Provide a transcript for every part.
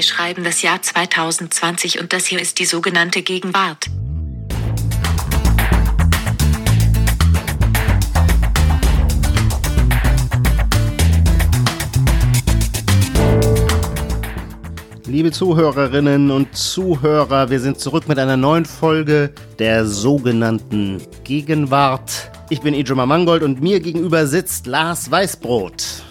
Wir schreiben das Jahr 2020 und das hier ist die sogenannte Gegenwart. Liebe Zuhörerinnen und Zuhörer, wir sind zurück mit einer neuen Folge der sogenannten Gegenwart. Ich bin Ijoma Mangold und mir gegenüber sitzt Lars Weißbrot.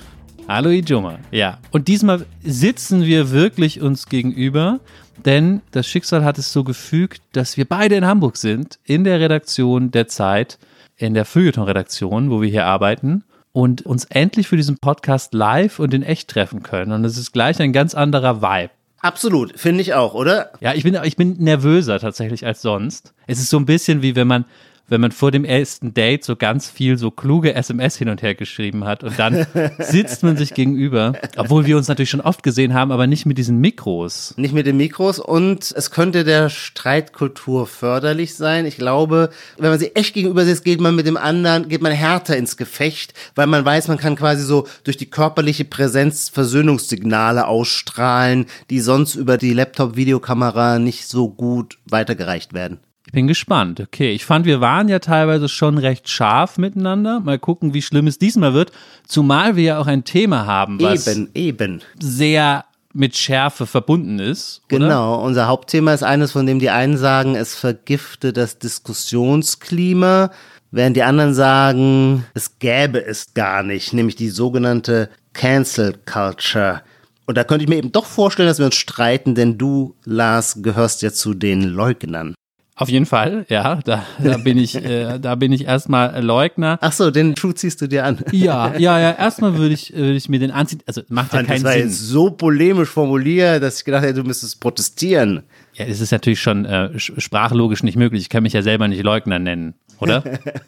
Hallo Ijoma. Ja, und diesmal sitzen wir wirklich uns gegenüber, denn das Schicksal hat es so gefügt, dass wir beide in Hamburg sind, in der Redaktion der Zeit, in der Feuilleton-Redaktion, wo wir hier arbeiten und uns endlich für diesen Podcast live und in echt treffen können. Und es ist gleich ein ganz anderer Vibe. Absolut, finde ich auch, oder? Ja, ich bin, ich bin nervöser tatsächlich als sonst. Es ist so ein bisschen wie wenn man wenn man vor dem ersten Date so ganz viel so kluge SMS hin und her geschrieben hat und dann sitzt man sich gegenüber, obwohl wir uns natürlich schon oft gesehen haben, aber nicht mit diesen Mikros. Nicht mit den Mikros und es könnte der Streitkultur förderlich sein. Ich glaube, wenn man sich echt gegenüber sitzt, geht man mit dem anderen, geht man härter ins Gefecht, weil man weiß, man kann quasi so durch die körperliche Präsenz Versöhnungssignale ausstrahlen, die sonst über die Laptop-Videokamera nicht so gut weitergereicht werden. Ich bin gespannt. Okay, ich fand, wir waren ja teilweise schon recht scharf miteinander. Mal gucken, wie schlimm es diesmal wird. Zumal wir ja auch ein Thema haben, was eben, eben. sehr mit Schärfe verbunden ist. Oder? Genau, unser Hauptthema ist eines, von dem die einen sagen, es vergifte das Diskussionsklima, während die anderen sagen, es gäbe es gar nicht, nämlich die sogenannte Cancel Culture. Und da könnte ich mir eben doch vorstellen, dass wir uns streiten, denn du, Lars, gehörst ja zu den Leugnern. Auf jeden Fall, ja, da, da bin ich, äh, da bin ich erstmal Leugner. Ach so, den Schuh ziehst du dir an. Ja, ja, ja. Erstmal würde ich, würde ich mir den anziehen. Also macht ja keinen das war Sinn. jetzt so polemisch formuliert, dass ich gedacht hätte, du müsstest protestieren. Ja, es ist natürlich schon äh, sprachlogisch nicht möglich. Ich kann mich ja selber nicht Leugner nennen, oder?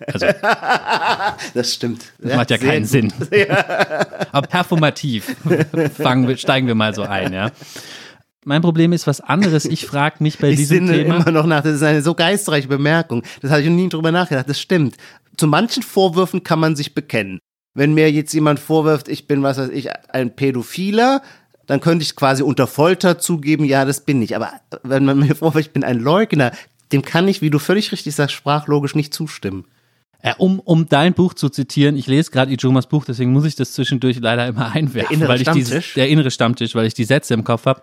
Also, Das stimmt. das macht ja keinen Sinn. Aber performativ fangen wir, steigen wir mal so ein, ja. Mein Problem ist was anderes. Ich frage mich bei Ich diesem sinne Thema. immer noch nach. Das ist eine so geistreiche Bemerkung. Das hatte ich noch nie drüber nachgedacht. Das stimmt. Zu manchen Vorwürfen kann man sich bekennen. Wenn mir jetzt jemand vorwirft, ich bin, was weiß ich, ein Pädophiler, dann könnte ich quasi unter Folter zugeben, ja, das bin ich. Aber wenn man mir vorwirft, ich bin ein Leugner, dem kann ich, wie du völlig richtig sagst, sprachlogisch nicht zustimmen. Äh, um, um dein Buch zu zitieren, ich lese gerade Ijomas Buch, deswegen muss ich das zwischendurch leider immer einwerfen. Der innere weil ich Stammtisch? der innere Stammtisch, weil ich die Sätze im Kopf habe.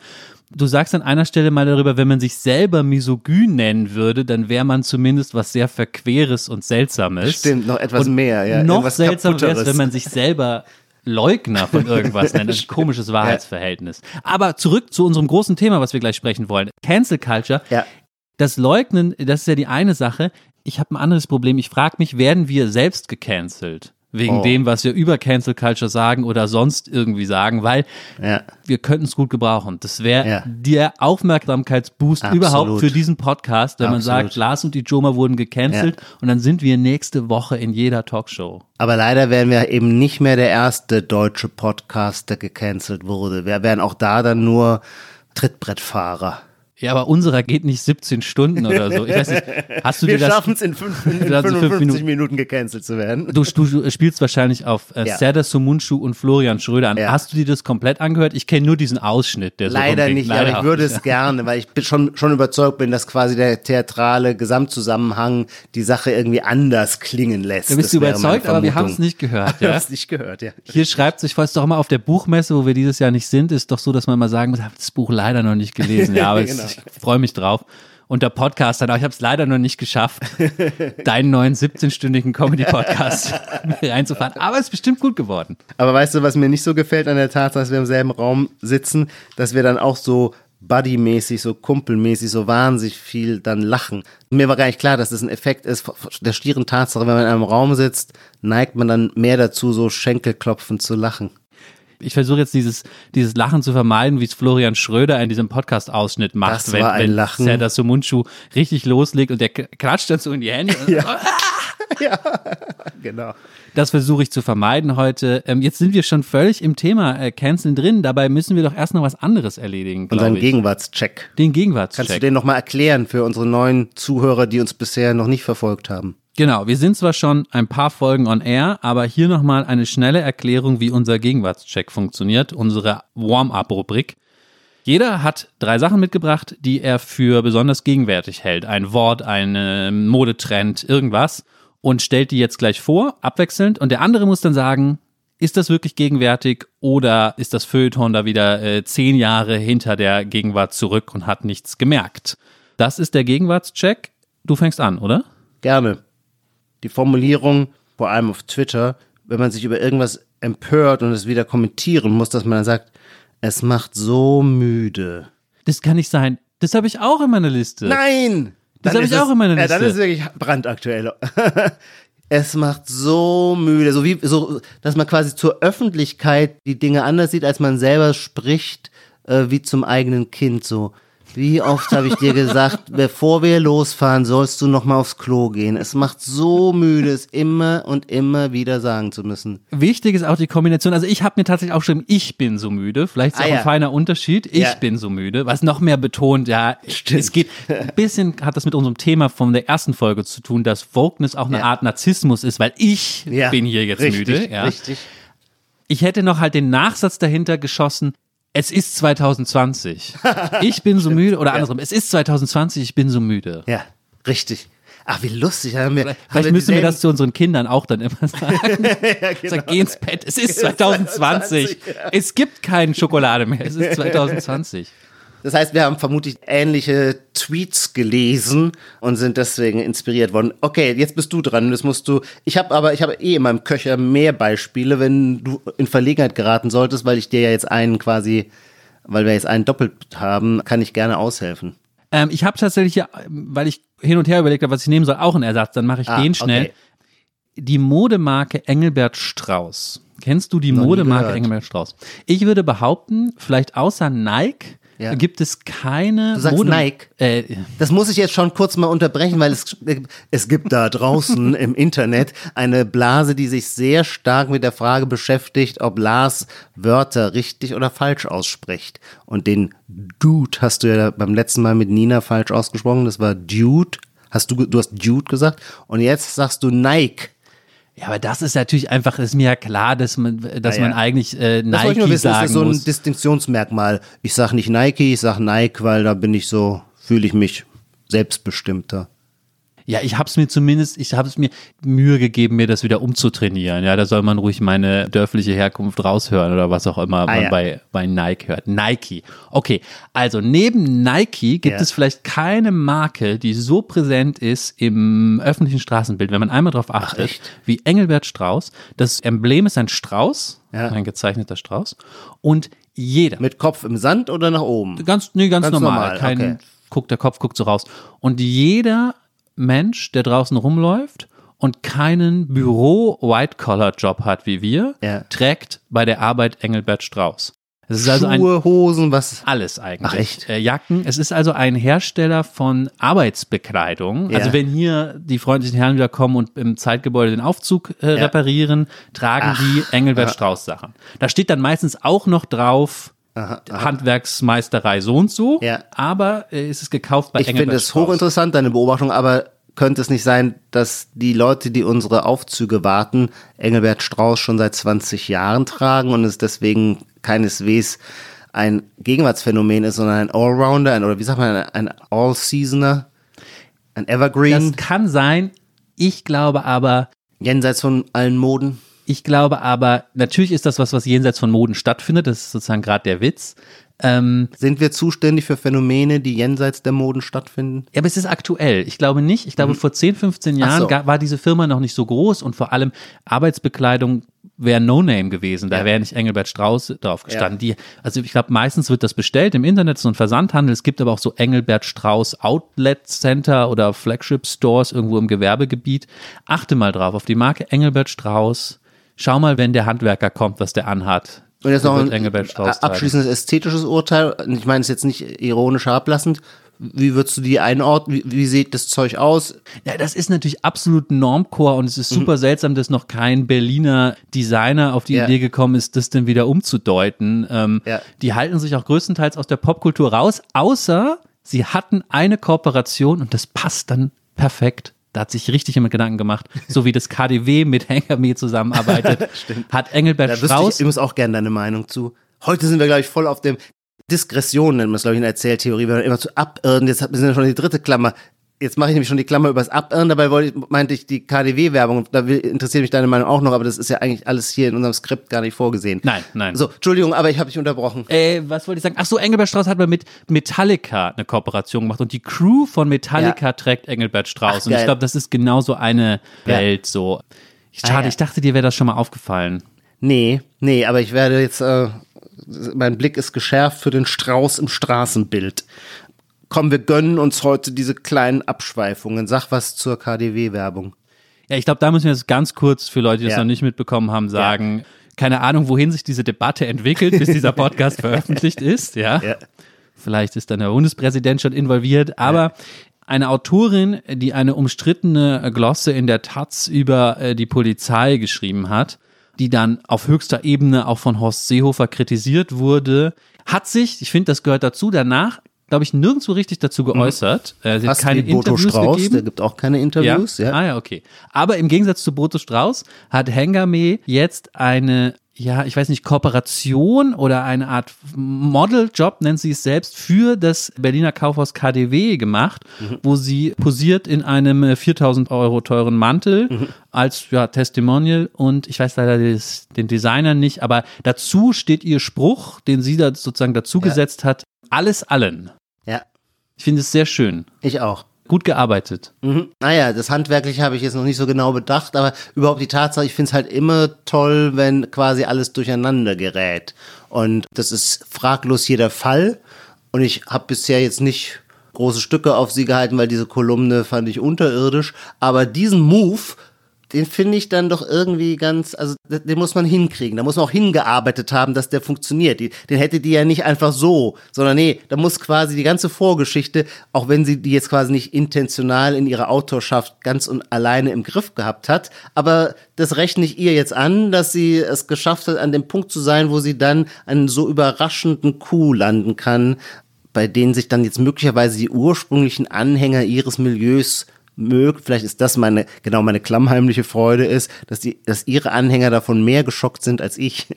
Du sagst an einer Stelle mal darüber, wenn man sich selber misogyn nennen würde, dann wäre man zumindest was sehr Verqueres und Seltsames. Stimmt, noch etwas Und mehr, ja. Noch seltsamer wäre es, wenn man sich selber Leugner von irgendwas nennt. Ein komisches Wahrheitsverhältnis. Aber zurück zu unserem großen Thema, was wir gleich sprechen wollen. Cancel Culture. Ja. Das Leugnen, das ist ja die eine Sache. Ich habe ein anderes Problem. Ich frage mich, werden wir selbst gecancelt? Wegen Oh. dem, was wir über Cancel Culture sagen oder sonst irgendwie sagen, weil Ja. wir könnten es gut gebrauchen. Das wäre Ja. der Aufmerksamkeitsboost Absolut. überhaupt für diesen Podcast, wenn man Absolut. sagt, Lars und die Joma wurden gecancelt und dann sind wir nächste Woche in jeder Talkshow. Aber leider wären wir eben nicht mehr der erste deutsche Podcast, der gecancelt wurde. Wir wären auch da dann nur Trittbrettfahrer. Ja, aber unserer geht nicht 17 Stunden oder so. Ich weiß nicht, hast du Wir dir das schaffen es in, fünf, in Wir lassen fünf 55 Minuten. Minuten gecancelt zu werden. Du, du spielst wahrscheinlich auf äh, Ja. Serdar Sumunchu und Florian Schröder an. Ja. Hast du dir das komplett angehört? Ich kenne nur diesen Ausschnitt, der so Leider rumging. nicht, aber ich würde nicht, es gerne, weil ich bin schon, schon überzeugt bin, dass quasi der theatrale Gesamtzusammenhang die Sache irgendwie anders klingen lässt. Da bist Das du überzeugt, aber wir haben es nicht gehört. Wir haben Ja? es nicht gehört, ja. Hier schreibt sich, falls doch immer auf der Buchmesse, wo wir dieses Jahr nicht sind, ist doch so, dass man mal sagen muss, ich habe das Buch leider noch nicht gelesen. Ja, aber Genau. Ich freue mich drauf. Und der auch, ich habe es leider noch nicht geschafft, deinen neuen 17-stündigen Comedy-Podcast reinzufahren. Aber es ist bestimmt gut geworden. Aber weißt du, was mir nicht so gefällt an der Tatsache, dass wir im selben Raum sitzen, dass wir dann auch so buddymäßig, so kumpelmäßig, so wahnsinnig viel dann lachen. Mir war gar nicht klar, dass das ein Effekt ist der stieren Tatsache, wenn man in einem Raum sitzt, neigt man dann mehr dazu, so Schenkelklopfen zu lachen. Ich versuche jetzt dieses, dieses Lachen zu vermeiden, wie es Florian Schröder in diesem Podcast-Ausschnitt macht, Das wenn, war ein wenn Lachen. Serdar Sumunchu richtig loslegt und der klatscht dann so in die Hände. Genau. Das versuche ich zu vermeiden heute. Ähm, jetzt sind wir schon völlig im Thema äh, Canceln drin. Dabei müssen wir doch erst noch was anderes erledigen, Unseren ich. Gegenwartscheck. Den Kannst du Gegenwartscheck. den nochmal erklären für unsere neuen Zuhörer, die uns bisher noch nicht verfolgt haben? Genau, wir sind zwar schon ein paar Folgen on air, aber hier nochmal eine schnelle Erklärung, wie unser Gegenwartscheck funktioniert, unsere Warm-up-Rubrik. Jeder hat drei Sachen mitgebracht, die er für besonders gegenwärtig hält. Ein Wort, ein Modetrend, irgendwas. Und stellt die jetzt gleich vor, abwechselnd. Und der andere muss dann sagen, ist das wirklich gegenwärtig oder ist das Feuilleton da wieder äh, zehn Jahre hinter der Gegenwart zurück und hat nichts gemerkt? Das ist der Gegenwartscheck. Du fängst an, oder? Gerne. Die Formulierung, vor allem auf Twitter, wenn man sich über irgendwas empört und es wieder kommentieren muss, dass man dann sagt, es macht so müde. Das kann nicht sein. Das habe ich auch in meiner Liste. Nein! Das habe ich auch in meiner Liste. Ja, dann ist es wirklich brandaktuell. es macht so müde, so wie, so, dass man quasi zur Öffentlichkeit die Dinge anders sieht, als man selber spricht, äh, wie zum eigenen Kind, so. Wie oft habe ich dir gesagt, bevor wir losfahren, sollst du noch mal aufs Klo gehen. Es macht so müde, es immer und immer wieder sagen zu müssen. Wichtig ist auch die Kombination. Also ich habe mir tatsächlich auch geschrieben, ich bin so müde. Vielleicht ist Ah, auch ja. ein feiner Unterschied. Ich Ja. bin so müde, was noch mehr betont, ja, Stimmt. es geht ein bisschen, hat das mit unserem Thema von der ersten Folge zu tun, dass Wokeness auch eine Ja. Art Narzissmus ist, weil ich bin hier jetzt richtig, müde. Ja. Richtig. Ich hätte noch halt den Nachsatz dahinter geschossen. Es ist 2020. Ich bin so müde. Oder andersrum. Es ist 2020. Ich bin so müde. Ja, richtig. Ach, wie lustig. Haben wir, haben Vielleicht müssen wir das zu unseren Kindern auch dann immer sagen. Sag, geh ins Bett. Es ist 2020. Es gibt keine Schokolade mehr. Es ist 2020. Das heißt, wir haben vermutlich ähnliche Tweets gelesen und sind deswegen inspiriert worden. Okay, jetzt bist du dran. Das musst du. Ich habe aber, ich habe eh in meinem Köcher mehr Beispiele, wenn du in Verlegenheit geraten solltest, weil ich dir ja jetzt einen quasi, weil wir jetzt einen doppelt haben, kann ich gerne aushelfen. Ähm, ich habe tatsächlich, ja, weil ich hin und her überlegt habe, was ich nehmen soll, auch einen Ersatz. Dann mache ich Ah, den schnell. okay. Die Modemarke Engelbert Strauß. Kennst du die Modemarke. Engelbert Strauß? Ich würde behaupten, vielleicht außer Nike Ja. gibt es keine Du sagst Nike? Äh, Das muss ich jetzt schon kurz mal unterbrechen, weil es, es gibt da draußen im Internet eine Blase, die sich sehr stark mit der Frage beschäftigt, ob Lars Wörter richtig oder falsch ausspricht. Und den Dude hast du ja beim letzten Mal mit Nina falsch ausgesprochen. Das war Dude. Hast du, du hast Dude gesagt. Und jetzt sagst du Nike. Ja, aber das ist natürlich einfach, ist mir ja klar, dass man, dass Ah, ja. man eigentlich äh, Das wollte ich Nike nur wissen, ist sagen das so ein muss. Distinktionsmerkmal. Ich sag nicht Nike, ich sag Nike, weil da bin ich so, fühle ich mich selbstbestimmter. Ja, ich habe es mir zumindest, ich habe es mir Mühe gegeben, mir das wieder umzutrainieren. Ja, da soll man ruhig meine dörfliche Herkunft raushören oder was auch immer man Ah, ja. bei, bei Nike hört. Nike. Okay, also neben Nike gibt Ja. es vielleicht keine Marke, die so präsent ist im öffentlichen Straßenbild, wenn man einmal drauf achtet, echt? wie Engelbert Strauß. Das Emblem ist ein Strauß, Ja. ein gezeichneter Strauß. Und jeder, Mit Kopf im Sand oder nach oben? Ganz, nee, ganz, Ganz normal. normal, Kein, okay. guckt, der Kopf guckt so raus. Und jeder Mensch, der draußen rumläuft und keinen Büro-White-Collar-Job hat wie wir, Ja. trägt bei der Arbeit Engelbert Strauß. Es ist also ein Schuhe, Hosen, was? alles eigentlich. Ach, echt? Äh, Jacken. Es ist also ein Hersteller von Arbeitsbekleidung. Ja. Also wenn hier die freundlichen Herren wieder kommen und im Zeitgebäude den Aufzug äh, Ja. reparieren, tragen die Engelbert Strauß Sachen. Da steht dann meistens auch noch drauf, Handwerksmeisterei so und so, Ja. aber äh, es ist gekauft bei Ich finde es hochinteressant, deine Beobachtung, aber könnte es nicht sein, dass die Leute, die unsere Aufzüge warten, Engelbert Strauß schon seit 20 Jahren tragen und es deswegen keineswegs ein Gegenwartsphänomen ist, sondern ein Allrounder, ein, oder wie sagt man, ein All-Seasoner, ein Evergreen, Das kann sein. Ich glaube aber, jenseits von allen Moden. Ich glaube aber, natürlich ist das was, was jenseits von Moden stattfindet. Das ist sozusagen gerade der Witz. Ähm, Sind wir zuständig für Phänomene, die jenseits der Moden stattfinden? ja, aber es ist aktuell. Ich glaube nicht. Ich glaube, vor 10, 15 Mhm. Ach Jahren so. war diese Firma noch nicht so groß und vor allem Arbeitsbekleidung wäre No-Name gewesen. Da Ja. wäre nicht Engelbert Strauß drauf gestanden. Die, also ich glaube, meistens wird das bestellt im Internet, so ein Versandhandel. Es gibt aber auch so Engelbert Strauß Outlet Center oder Flagship Stores irgendwo im Gewerbegebiet. Achte mal drauf, auf die Marke Engelbert Strauß. Schau mal, wenn der Handwerker kommt, was der anhat. Und jetzt noch ein abschließendes ästhetisches Urteil. Ich meine es jetzt nicht ironisch herablassend. Wie würdest du die einordnen? Wie, wie sieht das Zeug aus? Ja, das ist natürlich absolut Normcore und es ist super seltsam, dass noch kein Berliner Designer auf die Ja. Idee gekommen ist, das denn wieder umzudeuten. Ähm, Ja. Die halten sich auch größtenteils aus der Popkultur raus, außer sie hatten eine Kooperation und das passt dann perfekt. Da hat sich richtig jemand Gedanken gemacht. So wie das KDW mit Hengame zusammenarbeitet, hat Engelbert Da wüsste ich Strauß übrigens auch gerne deine Meinung zu. Heute sind wir, glaube ich, voll auf dem. Diskression nennt man es, glaube ich, in der Erzähltheorie, wenn man immer zu abirren, jetzt hat- wir sind ja schon die dritte Klammer. Jetzt mache ich nämlich schon die Klammer übers Abirren, dabei wollte meinte ich die KDW-Werbung, da will, interessiert mich deine Meinung auch noch, aber das ist ja eigentlich alles hier in unserem Skript gar nicht vorgesehen. Nein, nein. So, Entschuldigung, aber ich habe dich unterbrochen. Äh, was wollte ich sagen? Ach so, Engelbert Strauß hat mal mit Metallica eine Kooperation gemacht und die Crew von Metallica Ja. trägt Engelbert Strauß. Ach, und ich glaube, das ist genau so eine Ja. Welt. So. Schade, Ah, ja. ich dachte, dir wäre das schon mal aufgefallen. Nee, nee, aber ich werde jetzt, äh, mein Blick ist geschärft für den Strauß im Straßenbild. Komm, wir gönnen uns heute diese kleinen Abschweifungen. Sag was zur KDW-Werbung. Ja, ich glaube, da müssen wir jetzt ganz kurz für Leute, die das Ja. noch nicht mitbekommen haben, sagen, keine Ahnung, wohin sich diese Debatte entwickelt, bis dieser Podcast veröffentlicht ist. Ja. Ja. Vielleicht ist dann der Bundespräsident schon involviert, aber eine Autorin, die eine umstrittene Glosse in der Taz über äh, die Polizei geschrieben hat, die dann auf höchster Ebene auch von Horst Seehofer kritisiert wurde, hat sich, ich finde, das gehört dazu, danach, glaube ich, nirgendwo richtig dazu geäußert. Äh, sie hat keine Boto Interviews Strauß, gegeben. der gibt auch keine Interviews. Ja. Ah ja, okay. Aber im Gegensatz zu Boto Strauß hat Hengame jetzt eine, ja, ich weiß nicht, Kooperation oder eine Art Modeljob, nennt sie es selbst, für das Berliner Kaufhaus KDW gemacht, Mhm. wo sie posiert in einem äh, 4000 Euro teuren Mantel Mhm. als ja, Testimonial und ich weiß leider des, den Designer nicht, aber dazu steht ihr Spruch, den sie da sozusagen dazu gesetzt hat, alles allen. Ich finde es sehr schön. ich auch. Gut gearbeitet. Mhm. Naja, das Handwerkliche habe ich jetzt noch nicht so genau bedacht, aber überhaupt die Tatsache, ich finde es halt immer toll, wenn quasi alles durcheinander gerät. Und das ist fraglos hier der Fall. Und ich habe bisher jetzt nicht große Stücke auf sie gehalten, weil diese Kolumne fand ich unterirdisch. Aber diesen Move, den finde ich dann doch irgendwie ganz, also den muss man hinkriegen. Da muss man auch hingearbeitet haben, dass der funktioniert. Die, den hätte die ja nicht einfach so, sondern nee, da muss quasi die ganze Vorgeschichte, auch wenn sie die jetzt quasi nicht intentional in ihrer Autorschaft ganz und alleine im Griff gehabt hat, aber das rechne ich ihr jetzt an, dass sie es geschafft hat, an dem Punkt zu sein, wo sie dann einen so überraschenden Coup landen kann, bei denen sich dann jetzt möglicherweise die ursprünglichen Anhänger ihres Milieus mögt, vielleicht ist das meine, genau meine klammheimliche Freude ist, dass die, dass ihre Anhänger davon mehr geschockt sind als ich.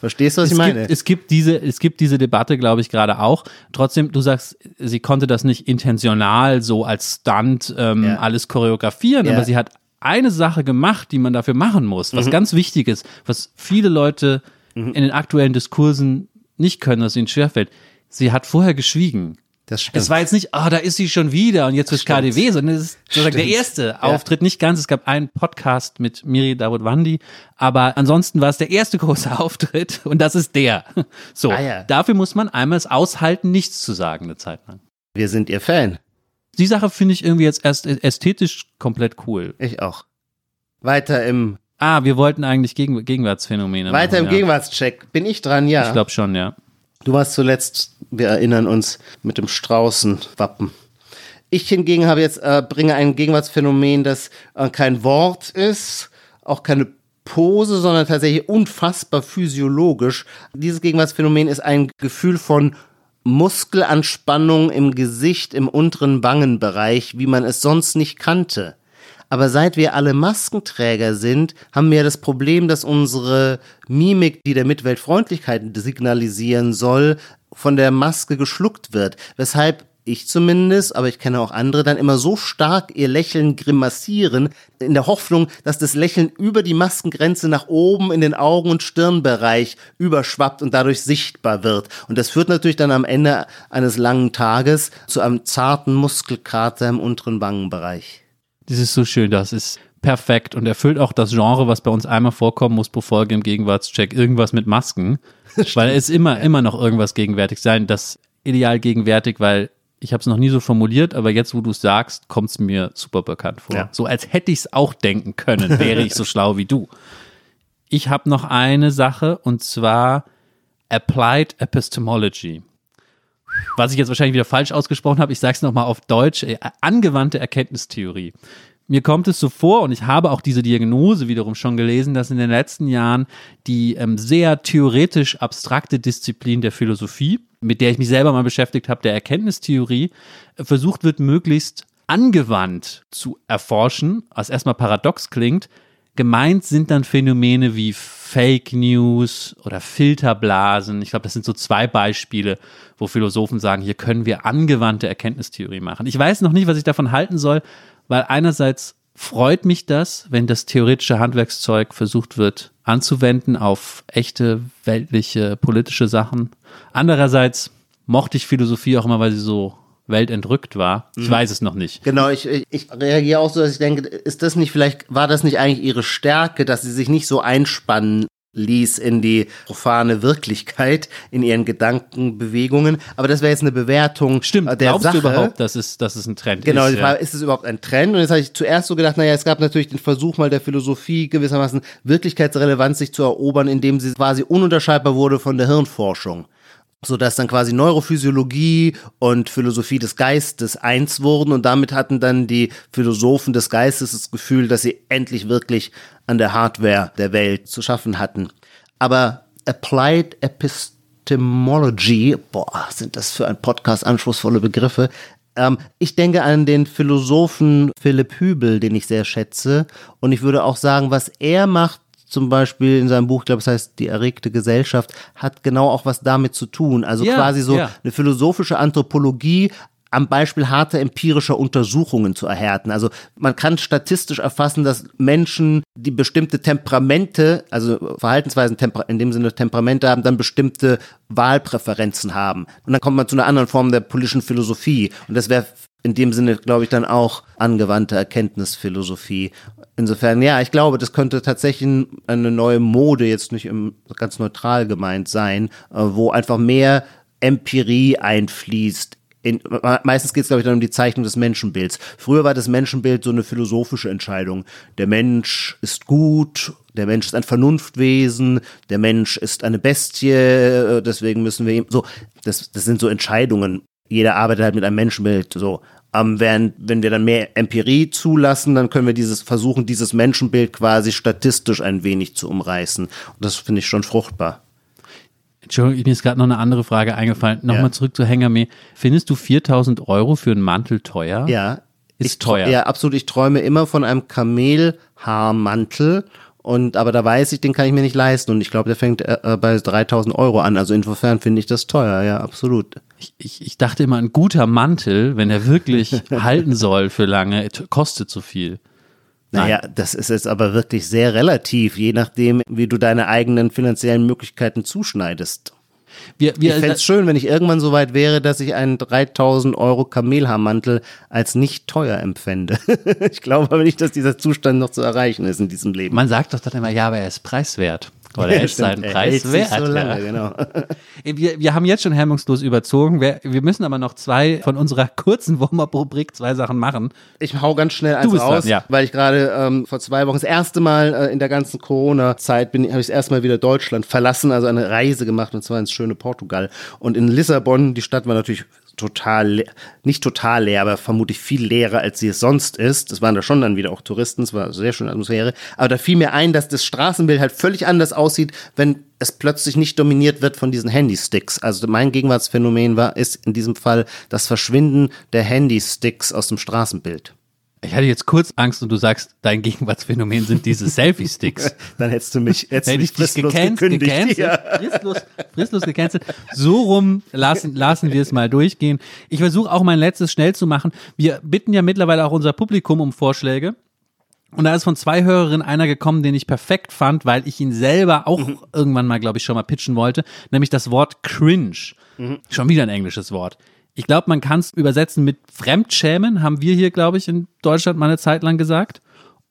Verstehst du, was ich es meine? Gibt, es gibt diese, es gibt diese Debatte, glaube ich, gerade auch. Trotzdem, du sagst, sie konnte das nicht intentional so als Stunt ähm, Ja. alles choreografieren, Ja. aber sie hat eine Sache gemacht, die man dafür machen muss, Mhm. was ganz wichtig ist, was viele Leute in den aktuellen Diskursen nicht können, was ihnen schwerfällt. Sie hat vorher geschwiegen. Das stimmt. Es war jetzt nicht, ah, da ist sie schon wieder und jetzt Stimmt. KDW, sondern es ist sozusagen der erste Auftritt, nicht ganz. Es gab einen Podcast mit Miri Davutwandi, aber ansonsten war es der erste große Auftritt und das ist der. So, Ah, ja. dafür muss man einmal es aushalten, nichts zu sagen eine Zeit lang. Wir sind ihr Fan. Die Sache finde ich irgendwie jetzt erst ästhetisch komplett cool. Ich auch. Weiter im, Ah, wir wollten eigentlich Gegen Gegenwartsphänomene weiter im machen, ja. Gegenwartscheck. Bin ich dran? Ja. Ich glaube schon, ja. Du warst zuletzt, wir erinnern uns, mit dem Straußenwappen. Ich hingegen habe jetzt, äh, bringe ein Gegenwartsphänomen, das äh, kein Wort ist, auch keine Pose, sondern tatsächlich unfassbar physiologisch. Dieses Gegenwartsphänomen ist ein Gefühl von Muskelanspannung im Gesicht, im unteren Wangenbereich, wie man es sonst nicht kannte. Aber seit wir alle Maskenträger sind, haben wir das Problem, dass unsere Mimik, die der Mitwelt Freundlichkeit signalisieren soll, von der Maske geschluckt wird. Weshalb ich zumindest, aber ich kenne auch andere, dann immer so stark ihr Lächeln grimassieren, in der Hoffnung, dass das Lächeln über die Maskengrenze nach oben in den Augen- und Stirnbereich überschwappt und dadurch sichtbar wird. Und das führt natürlich dann am Ende eines langen Tages zu einem zarten Muskelkater im unteren Wangenbereich. Das ist so schön, das ist perfekt und erfüllt auch das Genre, was bei uns einmal vorkommen muss, bevor im Gegenwartscheck irgendwas mit Masken. weil es immer, immer noch irgendwas gegenwärtig sein. Das ideal gegenwärtig, weil ich habe es noch nie so formuliert, aber jetzt, wo du es sagst, kommt es mir super bekannt vor. Ja. So als hätte ich es auch denken können, wäre ich so schlau wie du. Ich habe noch eine Sache und zwar Applied Epistemology. Was ich jetzt wahrscheinlich wieder falsch ausgesprochen habe, ich sage es nochmal auf Deutsch, äh, angewandte Erkenntnistheorie. Mir kommt es so vor, und ich habe auch diese Diagnose wiederum schon gelesen, dass in den letzten Jahren die ähm, sehr theoretisch abstrakte Disziplin der Philosophie, mit der ich mich selber mal beschäftigt habe, der Erkenntnistheorie, äh, versucht wird, möglichst angewandt zu erforschen, was erstmal paradox klingt. Gemeint sind dann Phänomene wie Fake News oder Filterblasen. Ich glaube, das sind so zwei Beispiele, wo Philosophen sagen, hier können wir angewandte Erkenntnistheorie machen. Ich weiß noch nicht, was ich davon halten soll, weil einerseits freut mich das, wenn das theoretische Handwerkszeug versucht wird anzuwenden auf echte weltliche politische Sachen. Andererseits mochte ich Philosophie auch immer, weil sie so weltentrückt war. Ich weiß es noch nicht. Genau, ich, ich, ich reagiere auch so, dass ich denke, ist das nicht vielleicht, war das nicht eigentlich ihre Stärke, dass sie sich nicht so einspannen ließ in die profane Wirklichkeit, in ihren Gedankenbewegungen. Aber das wäre jetzt eine Bewertung Stimmt, der glaubst Sache. du überhaupt, dass es, dass es ein Trend Genau, ist? die Frage, ist es überhaupt ein Trend? Und jetzt habe ich zuerst so gedacht, naja, es gab natürlich den Versuch mal der Philosophie gewissermaßen Wirklichkeitsrelevanz sich zu erobern, indem sie quasi ununterscheidbar wurde von der Hirnforschung so dass dann quasi Neurophysiologie und Philosophie des Geistes eins wurden und damit hatten dann die Philosophen des Geistes das Gefühl, dass sie endlich wirklich an der Hardware der Welt zu schaffen hatten. Aber Applied Epistemology, boah, sind das für ein Podcast anspruchsvolle Begriffe. Ähm, ich denke an den Philosophen Philipp Hübel, den ich sehr schätze. Und ich würde auch sagen, was er macht, zum Beispiel in seinem Buch, ich glaube, es heißt Die erregte Gesellschaft, hat genau auch was damit zu tun. Also Ja, quasi so ja. eine philosophische Anthropologie am Beispiel harter empirischer Untersuchungen zu erhärten. Also man kann statistisch erfassen, dass Menschen, die bestimmte Temperamente, also Verhaltensweisen in dem Sinne Temperamente haben, dann bestimmte Wahlpräferenzen haben. Und dann kommt man zu einer anderen Form der politischen Philosophie. Und das wäre in dem Sinne, glaube ich, dann auch angewandte Erkenntnisphilosophie. Insofern, ja, ich glaube, das könnte tatsächlich eine neue Mode, jetzt nicht im, ganz neutral gemeint sein, äh, wo einfach mehr Empirie einfließt. In, meistens geht es, glaube ich, dann um die Zeichnung des Menschenbilds. Früher war das Menschenbild so eine philosophische Entscheidung. Der Mensch ist gut, der Mensch ist ein Vernunftwesen, der Mensch ist eine Bestie, äh, deswegen müssen wir ihm so. Das, das sind so Entscheidungen. Jeder arbeitet halt mit einem Menschenbild so. Ähm, während, wenn wir dann mehr Empirie zulassen, dann können wir dieses versuchen, dieses Menschenbild quasi statistisch ein wenig zu umreißen. Und das finde ich schon fruchtbar. Entschuldigung, mir ist gerade noch eine andere Frage eingefallen. Nochmal Ja. zurück zu Hengame. Findest du 4000 Euro für einen Mantel teuer? Ja. Ist ich, teuer. Ja, absolut. Ich träume immer von einem Kamelhaarmantel. Und, aber da weiß ich, den kann ich mir nicht leisten. Und ich glaube, der fängt äh, bei 3000 Euro an. Also insofern finde ich das teuer. Ja, absolut. Ich, ich, ich dachte immer, ein guter Mantel, wenn er wirklich halten soll für lange, kostet so viel. Nein. Naja, das ist jetzt aber wirklich sehr relativ, je nachdem, wie du deine eigenen finanziellen Möglichkeiten zuschneidest. Wir, Ich wir, fände es schön, wenn ich irgendwann so weit wäre, dass ich einen 3000 Euro Kamelhaarmantel als nicht teuer empfände. ich glaube aber nicht, dass dieser Zustand noch zu erreichen ist in diesem Leben. man sagt doch dann immer, ja, aber er ist preiswert. Oder er ist seinen Preis wert. so lange, ja. genau. Wir, wir haben jetzt schon hemmungslos überzogen. Wir, wir müssen aber noch zwei von unserer kurzen Warm-Up-Rubrik zwei Sachen machen. Ich hau ganz schnell eins raus, ja. weil ich gerade ähm, vor zwei Wochen das erste Mal äh, in der ganzen Corona-Zeit bin, habe ich das erste Mal wieder Deutschland verlassen, also eine Reise gemacht und zwar ins schöne Portugal. Und in Lissabon, die Stadt war natürlich total, nicht total leer, aber vermutlich viel leerer, als sie es sonst ist. Es waren da schon dann wieder auch Touristen, es war sehr schöne Atmosphäre. Aber da fiel mir ein, dass das Straßenbild halt völlig anders aussieht, wenn es plötzlich nicht dominiert wird von diesen Handysticks. Also mein Gegenwartsphänomen war, ist in diesem Fall das Verschwinden der Handysticks aus dem Straßenbild. Ich hatte jetzt kurz Angst und du sagst, dein Gegenwartsphänomen sind diese Selfie-Sticks. Dann hättest du mich, hättest du Hätte mich fristlos gecancelt, gekündigt. gecancelt, Ja. fristlos, fristlos gecancelt. So rum lassen, lassen wir es mal durchgehen. Ich versuche auch mein letztes schnell zu machen. Wir bitten ja mittlerweile auch unser Publikum um Vorschläge. Und da ist von zwei Hörerinnen einer gekommen, den ich perfekt fand, weil ich ihn selber auch Mhm. irgendwann mal, glaube ich, schon mal pitchen wollte, nämlich das Wort cringe. Mhm. Schon wieder ein englisches Wort. Ich glaube, man kann es übersetzen mit Fremdschämen, haben wir hier, glaube ich, in Deutschland mal eine Zeit lang gesagt.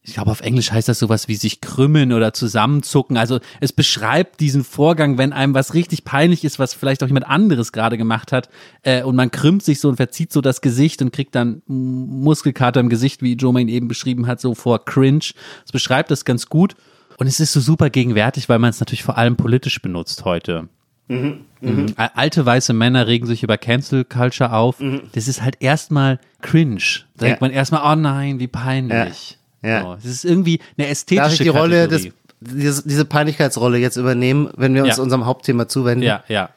Ich glaube, auf Englisch heißt das sowas wie sich krümmen oder zusammenzucken. Also es beschreibt diesen Vorgang, wenn einem was richtig peinlich ist, was vielleicht auch jemand anderes gerade gemacht hat, äh, und man krümmt sich so und verzieht so das Gesicht und kriegt dann Muskelkater im Gesicht, wie Joma ihn eben beschrieben hat, so vor Cringe. Es beschreibt das ganz gut. Und es ist so super gegenwärtig, weil man es natürlich vor allem politisch benutzt heute. Mhm. Alte weiße Männer regen sich über Cancel Culture auf. Das ist halt erstmal cringe. Da Ja. denkt man erstmal, oh nein, wie peinlich. Ja. Ja. So, das ist irgendwie eine ästhetische Darf ich die Rolle des, diese, diese Peinlichkeitsrolle jetzt übernehmen, wenn wir uns Ja. unserem Hauptthema zuwenden? Ja, ja.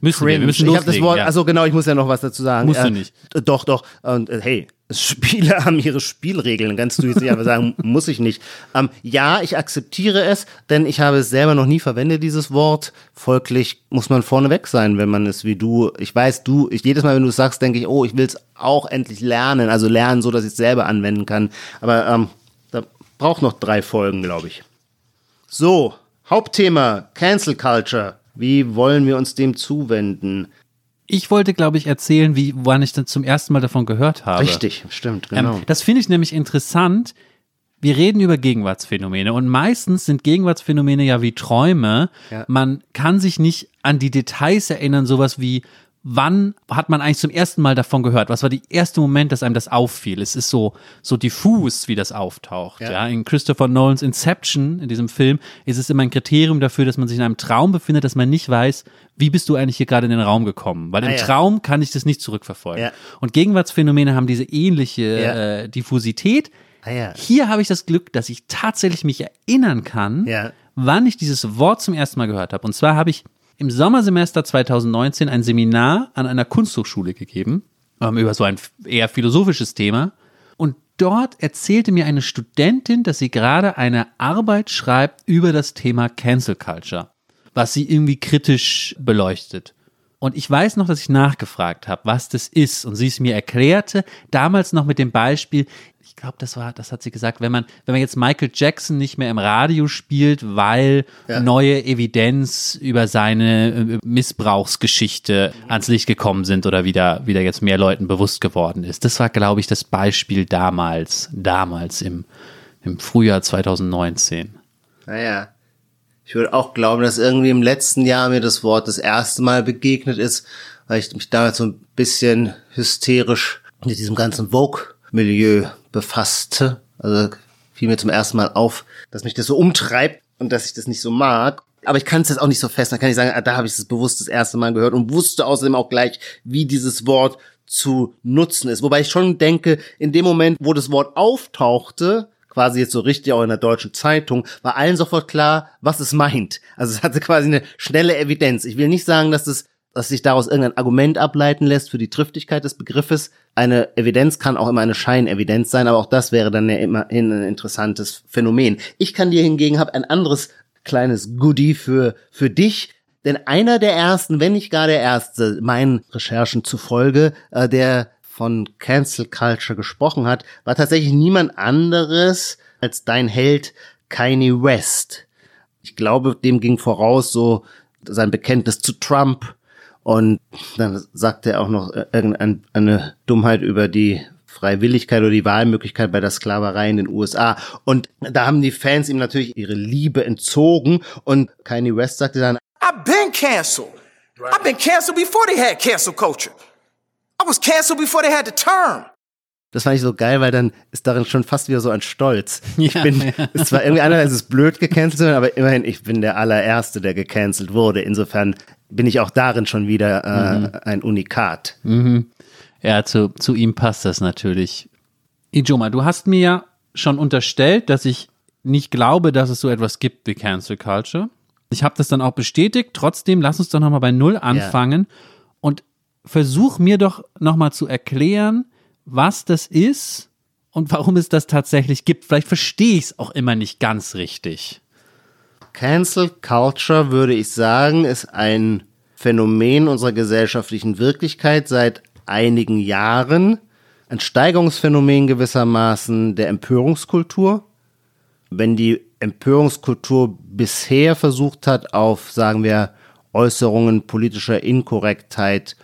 Müssen wir, wir müssen ich habe das loslegen, Wort, ja. also genau, ich muss ja noch was dazu sagen. Musst du Äh, nicht. Doch, doch. Und äh, hey, Spiele haben ihre Spielregeln, kannst du jetzt einfach sagen, muss ich nicht. Ähm, ja, ich akzeptiere es, denn ich habe es selber noch nie verwendet, dieses Wort. Folglich muss man vorneweg sein, wenn man es wie du, ich weiß, du, ich, jedes Mal, wenn du es sagst, denke ich, oh, ich will es auch endlich lernen, also lernen, so dass ich es selber anwenden kann. Aber ähm, da braucht noch drei Folgen, glaube ich. So, Hauptthema, Cancel Culture. Wie wollen wir uns dem zuwenden? Ich wollte, glaube ich, erzählen, wie, wann ich dann zum ersten Mal davon gehört habe. Richtig, stimmt, genau. Ähm, das finde ich nämlich interessant. Wir reden über Gegenwartsphänomene und meistens sind Gegenwartsphänomene ja wie Träume. Ja. Man kann sich nicht an die Details erinnern, sowas wie wann hat man eigentlich zum ersten Mal davon gehört? Was war der erste Moment, dass einem das auffiel? Es ist so, so diffus, wie das auftaucht. Ja. Ja. In Christopher Nolans Inception, in diesem Film, ist es immer ein Kriterium dafür, dass man sich in einem Traum befindet, dass man nicht weiß, wie bist du eigentlich hier gerade in den Raum gekommen? Weil Ah, im ja. Traum kann ich das nicht zurückverfolgen. Ja. Und Gegenwartsphänomene haben diese ähnliche äh, Diffusität. Ah. Hier habe ich das Glück, dass ich tatsächlich mich erinnern kann, wann ich dieses Wort zum ersten Mal gehört habe. Und zwar habe ich im Sommersemester 2019 ein Seminar an einer Kunsthochschule gegeben, ähm, über so ein eher philosophisches Thema. Und dort erzählte mir eine Studentin, dass sie gerade eine Arbeit schreibt über das Thema Cancel Culture, was sie irgendwie kritisch beleuchtet. Und ich weiß noch, dass ich nachgefragt habe, was das ist. Und sie es mir erklärte, damals noch mit dem Beispiel, ich glaube, das war, das hat sie gesagt, wenn man, wenn man jetzt Michael Jackson nicht mehr im Radio spielt, weil Ja. neue Evidenz über seine äh, Missbrauchsgeschichte ans Licht gekommen sind oder wieder, wieder jetzt mehr Leuten bewusst geworden ist. Das war, glaube ich, das Beispiel damals, damals im, im Frühjahr 2019. Naja. Ich würde auch glauben, dass irgendwie im letzten Jahr mir das Wort das erste Mal begegnet ist, weil ich mich damals so ein bisschen hysterisch mit diesem ganzen Vogue-Milieu befasste. Also fiel mir zum ersten Mal auf, dass mich das so umtreibt und dass ich das nicht so mag. Aber ich kann es jetzt auch nicht so fest. Da kann ich sagen, ah, da habe ich es bewusst das erste Mal gehört und wusste außerdem auch gleich, wie dieses Wort zu nutzen ist. Wobei ich schon denke, in dem Moment, wo das Wort auftauchte, quasi jetzt so richtig auch in der deutschen Zeitung, war allen sofort klar, was es meint. Also es hatte quasi eine schnelle Evidenz. Ich will nicht sagen, dass es dass sich daraus irgendein Argument ableiten lässt für die Triftigkeit des Begriffes. Eine Evidenz kann auch immer eine Scheinevidenz sein, aber auch das wäre dann ja immerhin ein interessantes Phänomen. Ich kann dir hingegen habe ein anderes kleines Goodie für für dich, denn einer der ersten, wenn nicht gar der erste, meinen Recherchen zufolge, äh, der von Cancel Culture gesprochen hat, war tatsächlich niemand anderes als dein Held Kanye West. Ich glaube, dem ging voraus so sein Bekenntnis zu Trump und dann sagte er auch noch irgendeine Dummheit über die Freiwilligkeit oder die Wahlmöglichkeit bei der Sklaverei in den USA. Und da haben die Fans ihm natürlich ihre Liebe entzogen und Kanye West sagte dann, I've been canceled. I've been canceled before they had cancel culture. I was canceled before they had the term. Das fand ich so geil, weil dann ist darin schon fast wieder so ein Stolz. Ich Ja, bin, ja. es war irgendwie ist es blöd gecancelt zu werden, aber immerhin, ich bin der allererste, der gecancelt wurde. Insofern bin ich auch darin schon wieder äh, ein Unikat. Ja, zu, zu ihm passt das natürlich. Ijoma, du hast mir ja schon unterstellt, dass ich nicht glaube, dass es so etwas gibt wie Cancel Culture. Ich habe das dann auch bestätigt. Trotzdem, lass uns doch nochmal bei Null anfangen und versuch mir doch nochmal zu erklären, was das ist und warum es das tatsächlich gibt. Vielleicht verstehe ich es auch immer nicht ganz richtig. Cancel Culture, würde ich sagen, ist ein Phänomen unserer gesellschaftlichen Wirklichkeit seit einigen Jahren. Ein Steigerungsphänomen gewissermaßen der Empörungskultur. Wenn die Empörungskultur bisher versucht hat, auf, sagen wir, Äußerungen politischer Inkorrektheit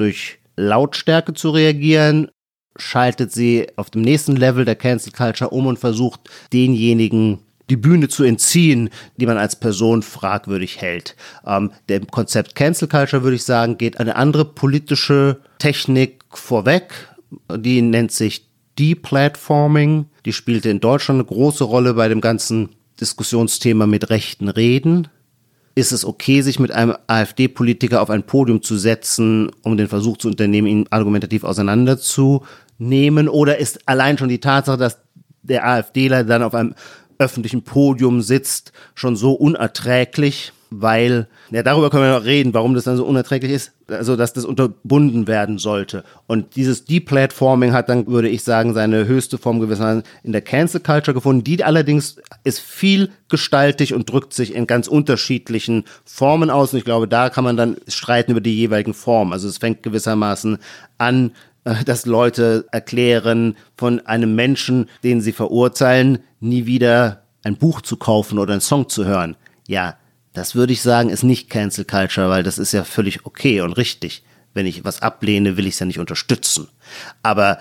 durch Lautstärke zu reagieren, schaltet sie auf dem nächsten Level der Cancel Culture um und versucht, denjenigen die Bühne zu entziehen, die man als Person fragwürdig hält. Ähm, dem Konzept Cancel Culture, würde ich sagen, geht eine andere politische Technik vorweg. Die nennt sich Deplatforming. Die spielte in Deutschland eine große Rolle bei dem ganzen Diskussionsthema mit rechten Reden. Ist es okay, sich mit einem AfD-Politiker auf ein Podium zu setzen, um den Versuch zu unternehmen, ihn argumentativ auseinanderzunehmen? Oder ist allein schon die Tatsache, dass der AfDler dann auf einem öffentlichen Podium sitzt, schon so unerträglich, weil, ja, darüber können wir noch reden, warum das dann so unerträglich ist, also dass das unterbunden werden sollte. Und dieses Deplatforming hat dann, würde ich sagen, seine höchste Form gewissermaßen in der Cancel Culture gefunden. Die allerdings ist viel gestaltig und drückt sich in ganz unterschiedlichen Formen aus. Und ich glaube, da kann man dann streiten über die jeweiligen Formen. Also es fängt gewissermaßen an, äh, dass Leute erklären, von einem Menschen, den sie verurteilen, nie wieder ein Buch zu kaufen oder einen Song zu hören. Ja, das würde ich sagen, ist nicht Cancel Culture, weil das ist ja völlig okay und richtig. Wenn ich was ablehne, will ich es ja nicht unterstützen. Aber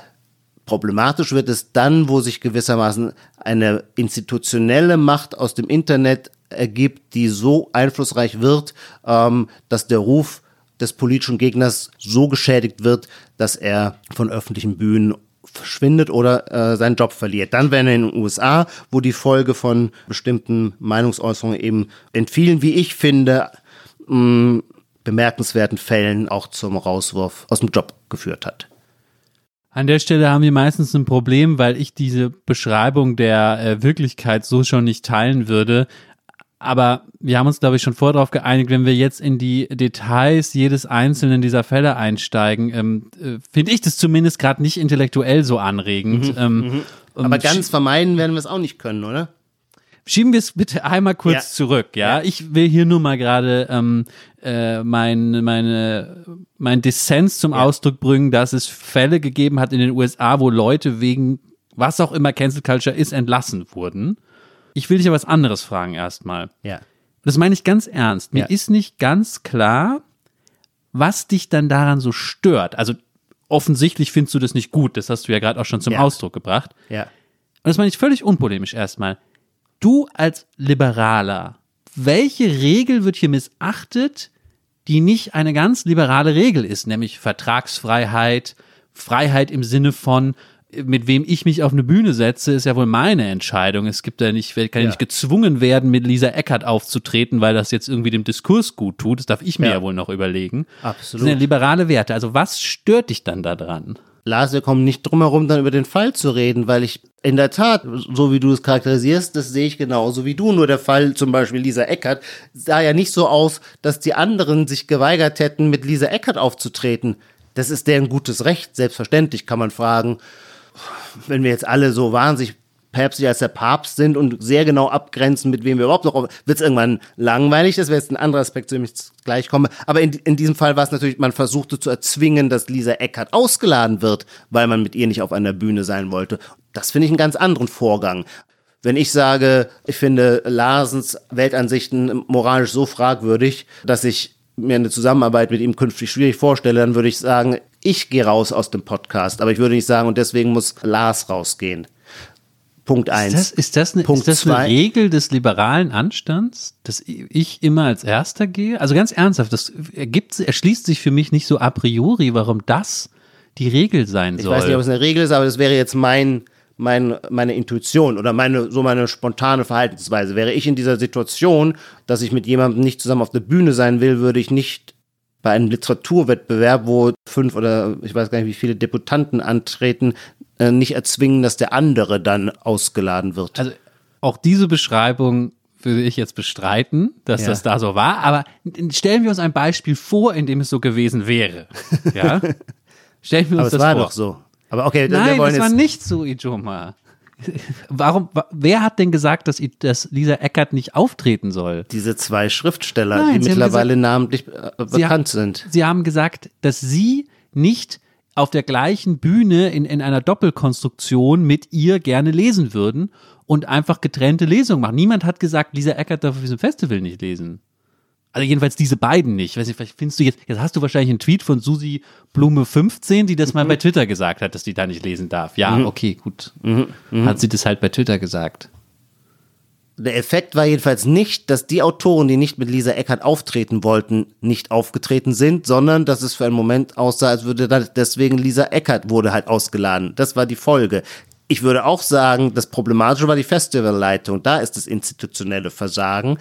problematisch wird es dann, wo sich gewissermaßen eine institutionelle Macht aus dem Internet ergibt, die so einflussreich wird, ähm, dass der Ruf des politischen Gegners so geschädigt wird, dass er von öffentlichen Bühnen verschwindet oder äh, seinen Job verliert. Dann wären wir in den USA, wo die Folge von bestimmten Meinungsäußerungen eben in vielen, wie ich finde, mh, bemerkenswerten Fällen auch zum Rauswurf aus dem Job geführt hat. An der Stelle haben wir meistens ein Problem, weil ich diese Beschreibung der äh, Wirklichkeit so schon nicht teilen würde. Aber wir haben uns, glaube ich, schon vorher darauf geeinigt, wenn wir jetzt in die Details jedes einzelnen dieser Fälle einsteigen, ähm, äh, finde ich das zumindest gerade nicht intellektuell so anregend. Mhm, ähm, mhm. Aber ganz vermeiden werden wir es auch nicht können, oder? Schieben wir es bitte einmal kurz ja. zurück, ja? ja? Ich will hier nur mal gerade ähm, äh, mein, meine, mein Dissens zum ja. Ausdruck bringen, dass es Fälle gegeben hat in den USA, wo Leute wegen was auch immer Cancel Culture ist, entlassen wurden. Ich will dich aber was anderes fragen erstmal. Ja. Das meine ich ganz ernst. Mir ja. ist nicht ganz klar, was dich dann daran so stört. Also offensichtlich findest du das nicht gut. Das hast du ja gerade auch schon zum ja. Ausdruck gebracht. Ja. Und das meine ich völlig unpolemisch erstmal. Du als Liberaler, welche Regel wird hier missachtet, die nicht eine ganz liberale Regel ist, nämlich Vertragsfreiheit, Freiheit im Sinne von, mit wem ich mich auf eine Bühne setze, ist ja wohl meine Entscheidung. Es gibt ja nicht, kann ja. nicht gezwungen werden, mit Lisa Eckert aufzutreten, weil das jetzt irgendwie dem Diskurs gut tut. Das darf ich mir ja, ja wohl noch überlegen. Absolut. Das sind ja liberale Werte. Also was stört dich dann daran? Lars, wir kommen nicht drum herum, dann über den Fall zu reden, weil ich in der Tat, so wie du es charakterisierst, das sehe ich genauso wie du. Nur der Fall zum Beispiel Lisa Eckert sah ja nicht so aus, dass die anderen sich geweigert hätten, mit Lisa Eckert aufzutreten. Das ist deren gutes Recht. Selbstverständlich kann man fragen, wenn wir jetzt alle so wahnsinnig päpstlich als der Papst sind und sehr genau abgrenzen, mit wem wir überhaupt noch, wird es irgendwann langweilig. Das wäre jetzt ein anderer Aspekt, zu dem ich gleich komme. Aber in, in diesem Fall war es natürlich, man versuchte zu erzwingen, dass Lisa Eckert ausgeladen wird, weil man mit ihr nicht auf einer Bühne sein wollte. Das finde ich einen ganz anderen Vorgang. Wenn ich sage, ich finde Larsens Weltansichten moralisch so fragwürdig, dass ich mir eine Zusammenarbeit mit ihm künftig schwierig vorstelle, dann würde ich sagen, ich gehe raus aus dem Podcast, aber ich würde nicht sagen, und deswegen muss Lars rausgehen. Punkt eins. Ist das, ist das, eine, Punkt ist das eine Regel des liberalen Anstands, dass ich immer als Erster gehe? Also ganz ernsthaft, das ergibt, erschließt sich für mich nicht so a priori, warum das die Regel sein soll. Ich weiß nicht, ob es eine Regel ist, aber das wäre jetzt mein, mein, meine Intuition oder meine, so meine spontane Verhaltensweise. Wäre ich in dieser Situation, dass ich mit jemandem nicht zusammen auf der Bühne sein will, würde ich nicht bei einem Literaturwettbewerb, wo fünf oder ich weiß gar nicht, wie viele Deputanten antreten, äh, nicht erzwingen, dass der andere dann ausgeladen wird. Also auch diese Beschreibung würde ich jetzt bestreiten, dass ja. das da so war, aber stellen wir uns ein Beispiel vor, in dem es so gewesen wäre. Ja? Stellen wir uns aber das es war vor. doch so. Aber okay, Nein, wir wollen das war nicht so, Ijoma. Warum, wer hat denn gesagt, dass, dass Lisa Eckert nicht auftreten soll? Diese zwei Schriftsteller, Nein, die mittlerweile gesagt, namentlich äh, bekannt sie, sind. Sie haben gesagt, dass sie nicht auf der gleichen Bühne in, in einer Doppelkonstruktion mit ihr gerne lesen würden und einfach getrennte Lesungen machen. Niemand hat gesagt, Lisa Eckert darf auf diesem Festival nicht lesen. Also jedenfalls diese beiden nicht. Weiß nicht, vielleicht findest du jetzt, jetzt hast du wahrscheinlich einen Tweet von Susi Blume 15, die das mal bei Twitter gesagt hat, dass die da nicht lesen darf. Ja, mhm. okay, gut. Mhm. Mhm. Hat sie das halt bei Twitter gesagt. Der Effekt war jedenfalls nicht, dass die Autoren, die nicht mit Lisa Eckert auftreten wollten, nicht aufgetreten sind, sondern dass es für einen Moment aussah, als würde deswegen Lisa Eckert wurde halt ausgeladen. Das war die Folge. Ich würde auch sagen, das Problematische war die Festivalleitung. Da ist das institutionelle Versagen.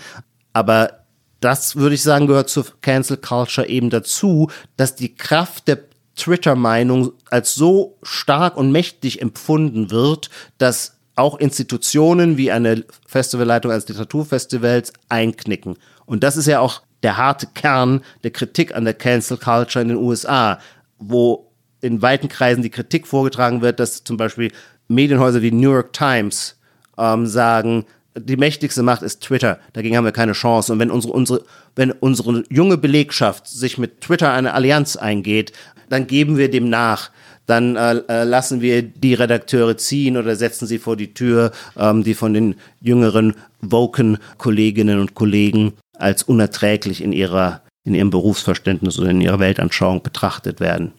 Aber das würde ich sagen, gehört zur Cancel Culture eben dazu, dass die Kraft der Twitter-Meinung als so stark und mächtig empfunden wird, dass auch Institutionen wie eine Festivalleitung eines Literaturfestivals einknicken. Und das ist ja auch der harte Kern der Kritik an der Cancel Culture in den USA, wo in weiten Kreisen die Kritik vorgetragen wird, dass zum Beispiel Medienhäuser wie New York Times ähm, sagen, die mächtigste Macht ist Twitter. Dagegen haben wir keine Chance. Und wenn unsere, unsere, wenn unsere junge Belegschaft sich mit Twitter eine Allianz eingeht, dann geben wir dem nach. Dann äh, äh, lassen wir die Redakteure ziehen oder setzen sie vor die Tür, ähm, die von den jüngeren woken Kolleginnen und Kollegen als unerträglich in ihrer in ihrem Berufsverständnis oder in ihrer Weltanschauung betrachtet werden.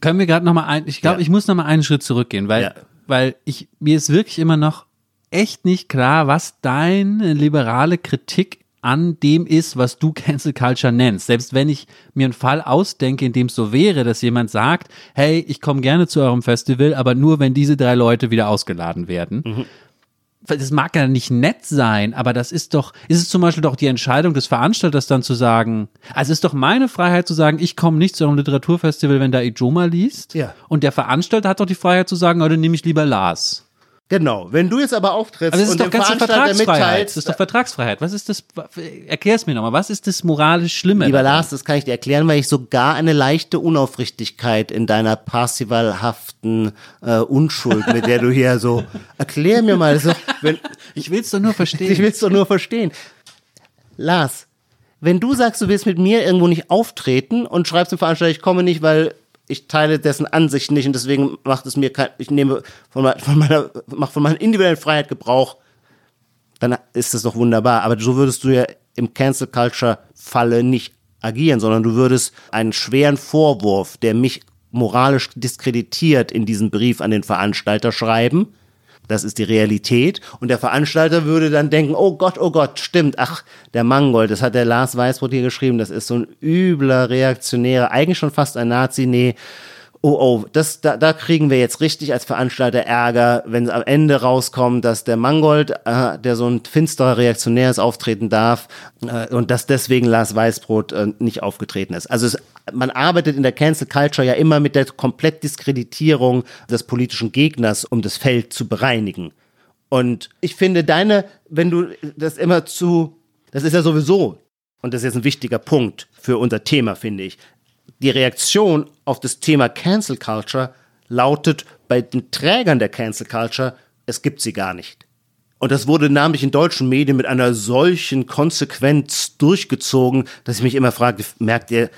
Können wir gerade noch mal ein, ich glaube, Ja. ich muss noch mal einen Schritt zurückgehen, weil, Ja. weil ich, mir ist wirklich immer noch echt nicht klar, was deine liberale Kritik an dem ist, was du Cancel Culture nennst. Selbst wenn ich mir einen Fall ausdenke, in dem es so wäre, dass jemand sagt, hey, ich komme gerne zu eurem Festival, aber nur wenn diese drei Leute wieder ausgeladen werden. Das mag ja nicht nett sein, aber das ist doch, ist es zum Beispiel doch die Entscheidung des Veranstalters dann zu sagen, also es ist doch meine Freiheit zu sagen, ich komme nicht zu einem Literaturfestival, wenn da Ijoma liest. Ja. Und der Veranstalter hat doch die Freiheit zu sagen, dann nehme ich lieber Lars. Genau. Wenn du jetzt aber auftrittst Aber das ist und doch dem ganz Veranstalter Vertragsfreiheit. mitteilst, Das ist doch Vertragsfreiheit. Was ist das? Erklär's mir nochmal. Was ist das moralisch Schlimme? Lieber daran? Lars, das kann ich dir erklären, weil ich sogar eine leichte Unaufrichtigkeit in deiner parsivalhaften äh, Unschuld, mit der du hier so, erklär mir mal so, wenn, Ich will's doch nur verstehen. ich will's doch nur verstehen. Lars, wenn du sagst, du willst mit mir irgendwo nicht auftreten und schreibst dem Veranstalter, ich komme nicht, weil ich teile dessen Ansicht nicht und deswegen macht es mir kein, ich nehme von, me- von meiner, mach von meiner individuellen Freiheit Gebrauch, dann ist das doch wunderbar. Aber so würdest du ja im Cancel Culture Falle nicht agieren, sondern du würdest einen schweren Vorwurf, der mich moralisch diskreditiert, in diesen Brief an den Veranstalter schreiben. Das ist die Realität. Und der Veranstalter würde dann denken, oh Gott, oh Gott, stimmt, ach, der Mangold, das hat der Lars Weißbrot hier geschrieben, das ist so ein übler Reaktionärer, eigentlich schon fast ein Nazi, nee, oh, oh, das, da, da kriegen wir jetzt richtig als Veranstalter Ärger, wenn am Ende rauskommt, dass der Mangold, äh, der so ein finsterer Reaktionär ist, auftreten darf äh, und dass deswegen Lars Weißbrot äh, nicht aufgetreten ist. Also es, man arbeitet in der Cancel Culture ja immer mit der Komplettdiskreditierung des politischen Gegners, um das Feld zu bereinigen. Und ich finde deine, wenn du das immer zu, das ist ja sowieso, und das ist jetzt ein wichtiger Punkt für unser Thema, finde ich, die Reaktion auf das Thema Cancel Culture lautet bei den Trägern der Cancel Culture, es gibt sie gar nicht. Und das wurde namentlich in deutschen Medien mit einer solchen Konsequenz durchgezogen, dass ich mich immer frage, merkt ihr,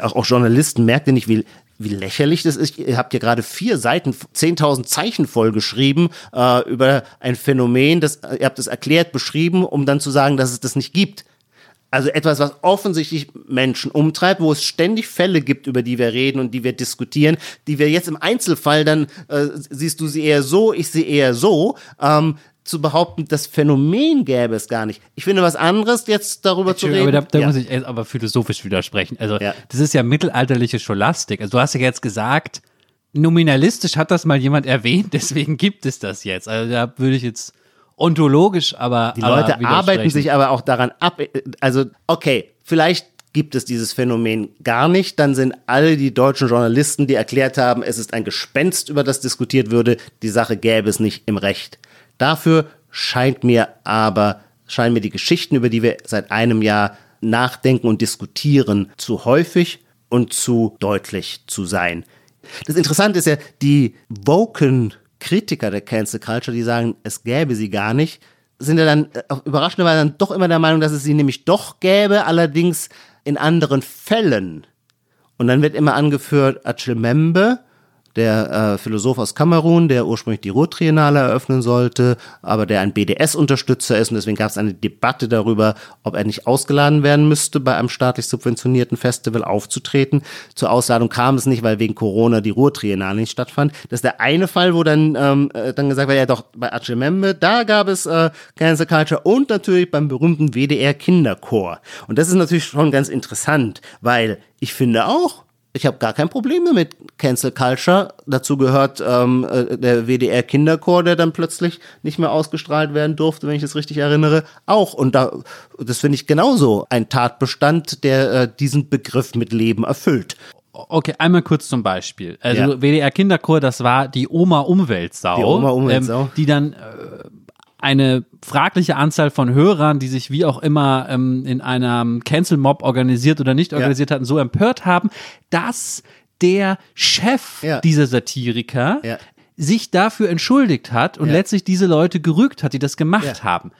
auch Journalisten, merkt ihr nicht, wie, wie lächerlich das ist? Ihr habt ja gerade vier Seiten, 10.000 Zeichen voll geschrieben äh, über ein Phänomen, das, ihr habt es erklärt, beschrieben, um dann zu sagen, dass es das nicht gibt. Also etwas, was offensichtlich Menschen umtreibt, wo es ständig Fälle gibt, über die wir reden und die wir diskutieren, die wir jetzt im Einzelfall dann, äh, siehst du sie eher so, ich sie eher so, ähm, zu behaupten, das Phänomen gäbe es gar nicht. Ich finde was anderes, jetzt darüber zu reden. Aber da, da Ja. muss ich jetzt aber philosophisch widersprechen. Also, Ja. das ist ja mittelalterliche Scholastik. Also, du hast ja jetzt gesagt, nominalistisch hat das mal jemand erwähnt, deswegen gibt es das jetzt. Also, da würde ich jetzt ontologisch, aber. Die aber Leute arbeiten sich aber auch daran ab. Also, okay, vielleicht gibt es dieses Phänomen gar nicht. Dann sind alle die deutschen Journalisten, die erklärt haben, es ist ein Gespenst, über das diskutiert würde, die Sache gäbe es nicht im Recht. Dafür scheint mir aber, scheinen mir die Geschichten, über die wir seit einem Jahr nachdenken und diskutieren, zu häufig und zu deutlich zu sein. Das Interessante ist ja, die woken Kritiker der Cancel Culture, die sagen, es gäbe sie gar nicht, sind ja dann äh, auch überraschenderweise dann doch immer der Meinung, dass es sie nämlich doch gäbe, allerdings in anderen Fällen. Und dann wird immer angeführt Achille Membe, der äh, Philosoph aus Kamerun, der ursprünglich die Ruhr-Triennale eröffnen sollte, aber der ein BDS-Unterstützer ist und deswegen gab es eine Debatte darüber, ob er nicht ausgeladen werden müsste, bei einem staatlich subventionierten Festival aufzutreten. Zur Ausladung kam es nicht, weil wegen Corona die Ruhr-Triennale nicht stattfand. Das ist der eine Fall, wo dann, ähm, äh, dann gesagt wird, ja doch, bei Achille Membe, da gab es äh, Cancel Culture und natürlich beim berühmten WDR Kinderchor. Und das ist natürlich schon ganz interessant, weil ich finde auch, ich habe gar kein Problem damit Cancel Culture. Dazu gehört ähm, äh, der WDR Kinderchor, der dann plötzlich nicht mehr ausgestrahlt werden durfte, wenn ich es richtig erinnere, auch. Und da, das finde ich genauso ein Tatbestand, der äh, diesen Begriff mit Leben erfüllt. Okay, einmal kurz zum Beispiel. Also Ja. WDR Kinderchor, das war die Oma Umweltsau. Die Oma Umweltsau. Ähm, die dann äh, eine fragliche Anzahl von Hörern, die sich wie auch immer ähm, in einem Cancel-Mob organisiert oder nicht organisiert hatten, so empört haben, dass der Chef Ja. dieser Satiriker Ja. sich dafür entschuldigt hat und Ja. letztlich diese Leute gerügt hat, die das gemacht Ja. haben.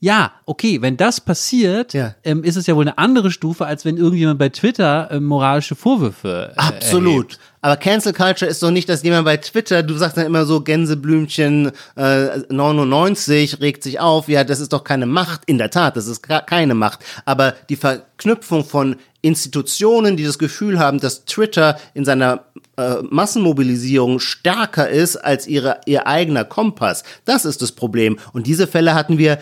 Ja, okay, wenn das passiert, Ja. ähm, ist es ja wohl eine andere Stufe, als wenn irgendjemand bei Twitter ähm, moralische Vorwürfe äh, Absolut. erhebt. Aber Cancel Culture ist doch nicht, dass jemand bei Twitter, du sagst dann immer so Gänseblümchen äh, 99 regt sich auf. Ja, das ist doch keine Macht. In der Tat, das ist keine Macht. Aber die Verknüpfung von Institutionen, die das Gefühl haben, dass Twitter in seiner äh, Massenmobilisierung stärker ist als ihre, ihr eigener Kompass, das ist das Problem. Und diese Fälle hatten wir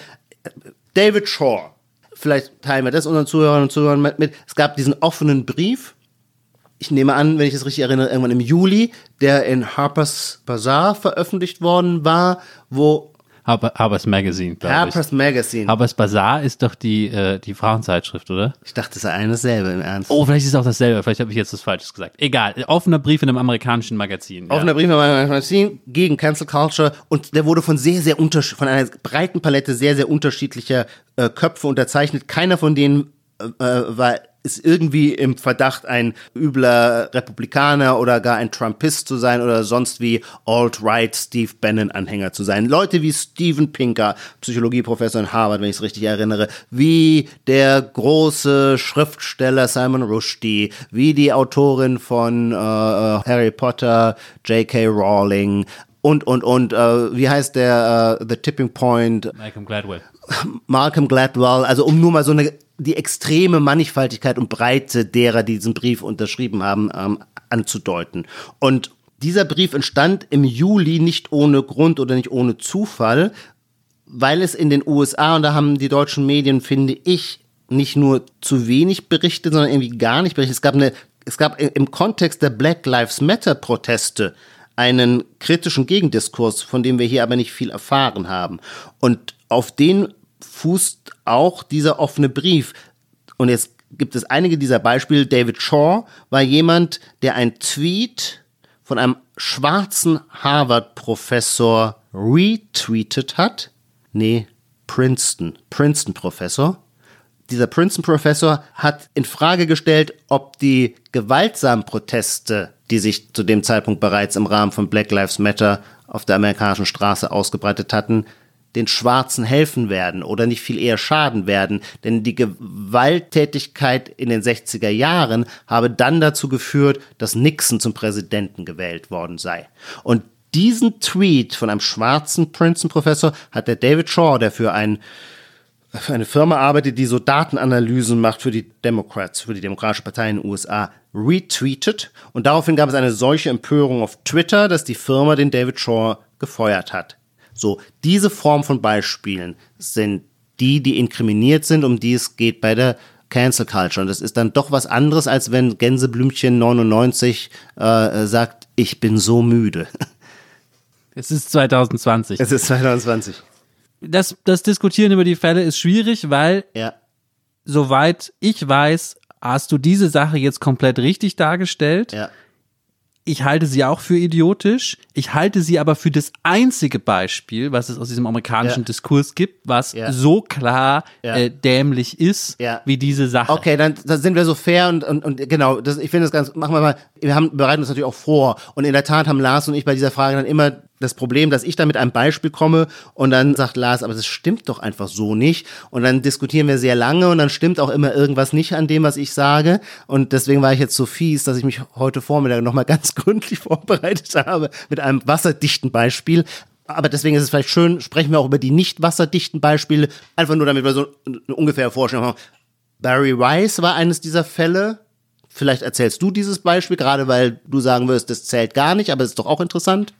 David Shaw. Vielleicht teilen wir das unseren Zuhörern und Zuhörern mit. Es gab diesen offenen Brief. Ich nehme an, wenn ich das richtig erinnere, irgendwann im Juli, der in Harper's Bazaar veröffentlicht worden war, wo Harper, Harper's Magazine, glaube ich. Harper's Magazine. Harper's Bazaar ist doch die, äh, die Frauenzeitschrift, oder? ich dachte, es sei eine dasselbe im Ernst. Oh, vielleicht ist es auch dasselbe. Vielleicht habe ich jetzt was Falsches gesagt. Egal. Offener Brief in einem amerikanischen Magazin. ja. Offener Brief in meinem Magazin gegen Cancel Culture und der wurde von sehr, sehr unterschied von einer breiten Palette sehr, sehr unterschiedlicher äh, Köpfe unterzeichnet. Keiner von denen äh, äh, war ist irgendwie im Verdacht, ein übler Republikaner oder gar ein Trumpist zu sein oder sonst wie Alt-Right Steve Bannon-Anhänger zu sein. Leute wie Steven Pinker, Psychologieprofessor in Harvard, wenn ich es richtig erinnere, wie der große Schriftsteller Simon Rushdie, wie die Autorin von äh, Harry Potter, J.K. Rowling und, und, und, äh, wie heißt der, äh, The Tipping Point, Malcolm Gladwell. Malcolm Gladwell, also um nur mal so eine die extreme Mannigfaltigkeit und Breite derer, die diesen Brief unterschrieben haben, ähm, anzudeuten. Und dieser Brief entstand im Juli nicht ohne Grund oder nicht ohne Zufall, weil es in den USA, und da haben die deutschen Medien, finde ich, nicht nur zu wenig berichtet, sondern irgendwie gar nicht berichtet. Es gab eine, es gab im Kontext der Black Lives Matter Proteste einen kritischen Gegendiskurs, von dem wir hier aber nicht viel erfahren haben. Und auf den fußt auch dieser offene Brief. Und jetzt gibt es einige dieser Beispiele. David Shaw war jemand, der ein Tweet von einem schwarzen Harvard-Professor retweetet hat. Nee, Princeton, Princeton-Professor. Dieser Princeton-Professor hat in Frage gestellt, ob die gewaltsamen Proteste, die sich zu dem Zeitpunkt bereits im Rahmen von Black Lives Matter auf der amerikanischen Straße ausgebreitet hatten, den Schwarzen helfen werden oder nicht viel eher schaden werden. Denn die Gewalttätigkeit in den 60er Jahren habe dann dazu geführt, dass Nixon zum Präsidenten gewählt worden sei. Und diesen Tweet von einem schwarzen Princeton-Professor hat der David Shaw, der für ein für eine Firma arbeitet, die so Datenanalysen macht für die Democrats, für die Demokratische Partei in den USA, retweetet. Und daraufhin gab es eine solche Empörung auf Twitter, dass die Firma den David Shaw gefeuert hat. So, diese Form von Beispielen sind die, die inkriminiert sind, um die es geht bei der Cancel Culture. Und das ist dann doch was anderes, als wenn Gänseblümchen 99 äh, sagt, ich bin so müde. Es ist 2020. Es ist 2020. Das, das Diskutieren über die Fälle ist schwierig, weil, Ja. soweit ich weiß, hast du diese Sache jetzt komplett richtig dargestellt. Ja. Ich halte sie auch für idiotisch. Ich halte sie aber für das einzige Beispiel, was es aus diesem amerikanischen Ja. Diskurs gibt, was Ja. so klar Ja. äh, dämlich ist, wie diese Sache. Okay, dann, dann sind wir so fair und, und, und genau, das, ich finde das ganz, machen wir mal, wir haben, bereiten uns natürlich auch vor und in der Tat haben Lars und ich bei dieser Frage dann immer das Problem, dass ich da mit einem Beispiel komme und dann sagt Lars, aber das stimmt doch einfach so nicht und dann diskutieren wir sehr lange und dann stimmt auch immer irgendwas nicht an dem, was ich sage und deswegen war ich jetzt so fies, dass ich mich heute Vormittag nochmal ganz gründlich vorbereitet habe mit einem wasserdichten Beispiel. Aber deswegen ist es vielleicht schön, sprechen wir auch über die nicht wasserdichten Beispiele, einfach nur damit wir so eine ungefähre Vorstellung haben. Barry Rice war eines dieser Fälle. Vielleicht erzählst du dieses Beispiel, gerade weil du sagen wirst, das zählt gar nicht, aber es ist doch auch interessant.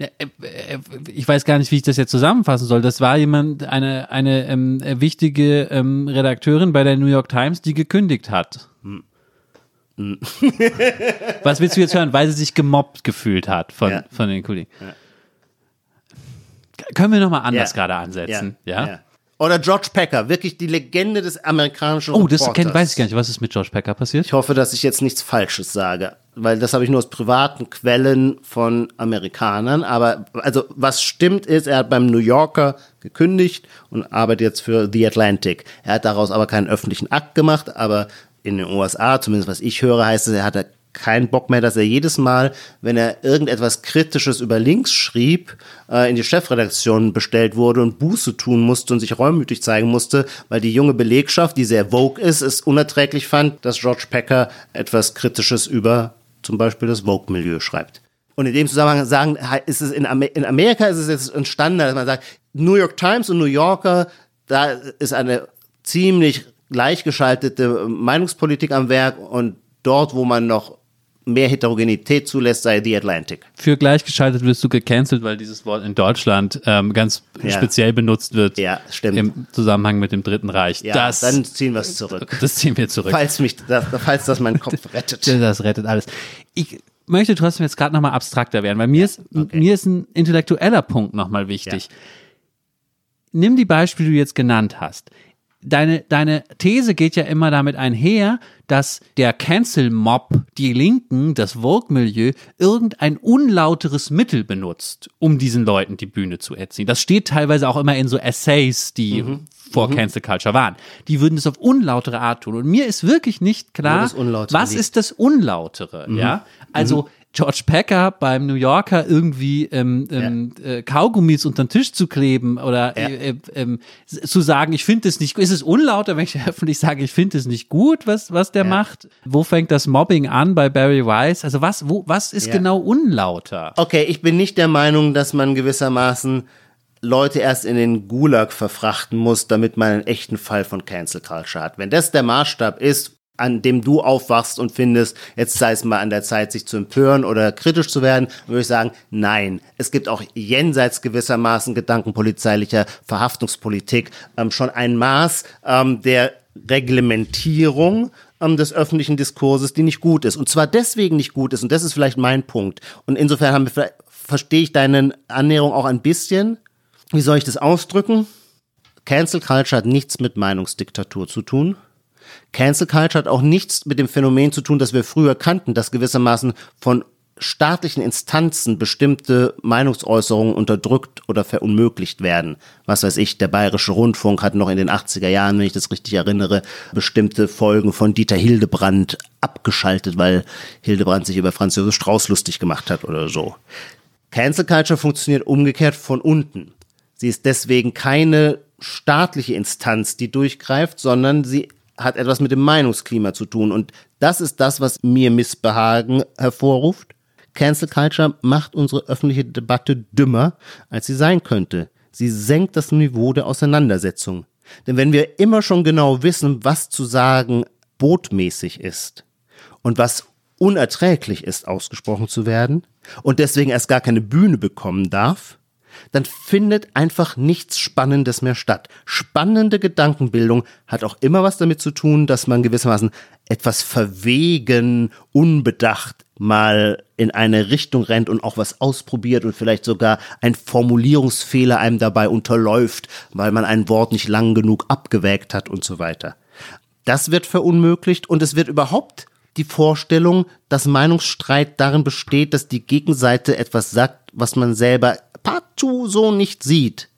Ja, äh, äh, Ich weiß gar nicht, wie ich das jetzt zusammenfassen soll. Das war jemand, eine, eine ähm, äh, wichtige ähm, Redakteurin bei der New York Times, die gekündigt hat. Was willst du jetzt hören? Weil sie sich gemobbt gefühlt hat von, Ja. von den Kollegen. Können wir nochmal anders Ja. gerade ansetzen? Ja. Oder George Packer, wirklich die Legende des amerikanischen Oh, das Reporters. kenn, weiß ich gar nicht. Was ist mit George Packer passiert? Ich hoffe, dass ich jetzt nichts Falsches sage, weil das habe ich nur aus privaten Quellen von Amerikanern. Aber also was stimmt ist, er hat beim New Yorker gekündigt und arbeitet jetzt für The Atlantic. Er hat daraus aber keinen öffentlichen Akt gemacht, aber in den USA, zumindest was ich höre, heißt es, er hatte keinen Bock mehr, dass er jedes Mal, wenn er irgendetwas Kritisches über links schrieb, äh, in die Chefredaktion bestellt wurde und Buße tun musste und sich reumütig zeigen musste, weil die junge Belegschaft, die sehr vogue ist, es unerträglich fand, dass George Packer etwas Kritisches über zum Beispiel das Vogue-Milieu schreibt. Und in dem Zusammenhang sagen, ist es in, Amer in Amerika ist es jetzt ein Standard, dass man sagt, New York Times und New Yorker, da ist eine ziemlich gleichgeschaltete Meinungspolitik am Werk und dort, wo man noch mehr Heterogenität zulässt, sei The Atlantic. Für gleichgeschaltet wirst du gecancelt, weil dieses Wort in Deutschland ähm, ganz Ja. speziell benutzt wird. Ja, stimmt. Im Zusammenhang mit dem Dritten Reich. Ja, das, dann ziehen wir es zurück. das ziehen wir zurück. Falls mich, das, falls das meinen Kopf rettet. Das rettet alles. Ich möchte trotzdem jetzt gerade nochmal abstrakter werden, weil mir ist, okay. mir ist ein intellektueller Punkt nochmal wichtig. Nimm die Beispiele, die du jetzt genannt hast. Deine, deine These geht ja immer damit einher, dass der Cancel-Mob, die Linken, das Vogue-Milieu, irgendein unlauteres Mittel benutzt, um diesen Leuten die Bühne zu erziehen. Das steht teilweise auch immer in so Essays, die Mhm. vor Cancel Culture waren. Die würden es auf unlautere Art tun. Und mir ist wirklich nicht klar, was liegt. ist das Unlautere, ja? Also George Packer beim New Yorker irgendwie ähm, ähm, äh, Kaugummis unter den Tisch zu kleben oder äh, äh, ähm, zu sagen, ich finde es nicht gut. Ist es unlauter, wenn ich öffentlich sage, ich finde es nicht gut, was, was der macht? Wo fängt das Mobbing an bei Barry Weiss? Also was, wo, was ist Ja. genau unlauter? Okay, ich bin nicht der Meinung, dass man gewissermaßen Leute erst in den Gulag verfrachten muss, damit man einen echten Fall von Cancel Culture hat. Wenn das der Maßstab ist, an dem du aufwachst und findest, jetzt sei es mal an der Zeit, sich zu empören oder kritisch zu werden, würde ich sagen, nein. Es gibt auch jenseits gewissermaßen gedankenpolizeilicher Verhaftungspolitik ähm, schon ein Maß ähm, der Reglementierung ähm, des öffentlichen Diskurses, die nicht gut ist. Und zwar deswegen nicht gut ist, und das ist vielleicht mein Punkt. Und insofern haben wir, verstehe ich deine Annäherung auch ein bisschen. Wie soll ich das ausdrücken? Cancel Culture hat nichts mit Meinungsdiktatur zu tun. Cancel Culture hat auch nichts mit dem Phänomen zu tun, das wir früher kannten, dass gewissermaßen von staatlichen Instanzen bestimmte Meinungsäußerungen unterdrückt oder verunmöglicht werden. Was weiß ich, der Bayerische Rundfunk hat noch in den 80er Jahren, wenn ich das richtig erinnere, bestimmte Folgen von Dieter Hildebrand abgeschaltet, weil Hildebrand sich über Franz Josef Strauß lustig gemacht hat oder so. Cancel Culture funktioniert umgekehrt von unten. Sie ist deswegen keine staatliche Instanz, die durchgreift, sondern sie hat etwas mit dem Meinungsklima zu tun. Und das ist das, was mir Missbehagen hervorruft. Cancel Culture macht unsere öffentliche Debatte dümmer, als sie sein könnte. Sie senkt das Niveau der Auseinandersetzung. Denn wenn wir immer schon genau wissen, was zu sagen botmäßig ist und was unerträglich ist, ausgesprochen zu werden und deswegen erst gar keine Bühne bekommen darf, dann findet einfach nichts Spannendes mehr statt. Spannende Gedankenbildung hat auch immer was damit zu tun, dass man gewissermaßen etwas verwegen, unbedacht mal in eine Richtung rennt und auch was ausprobiert und vielleicht sogar ein Formulierungsfehler einem dabei unterläuft, weil man ein Wort nicht lang genug abgewägt hat und so weiter. Das wird verunmöglicht und es wird überhaupt die Vorstellung, dass Meinungsstreit darin besteht, dass die Gegenseite etwas sagt, was man selber partout so nicht sieht,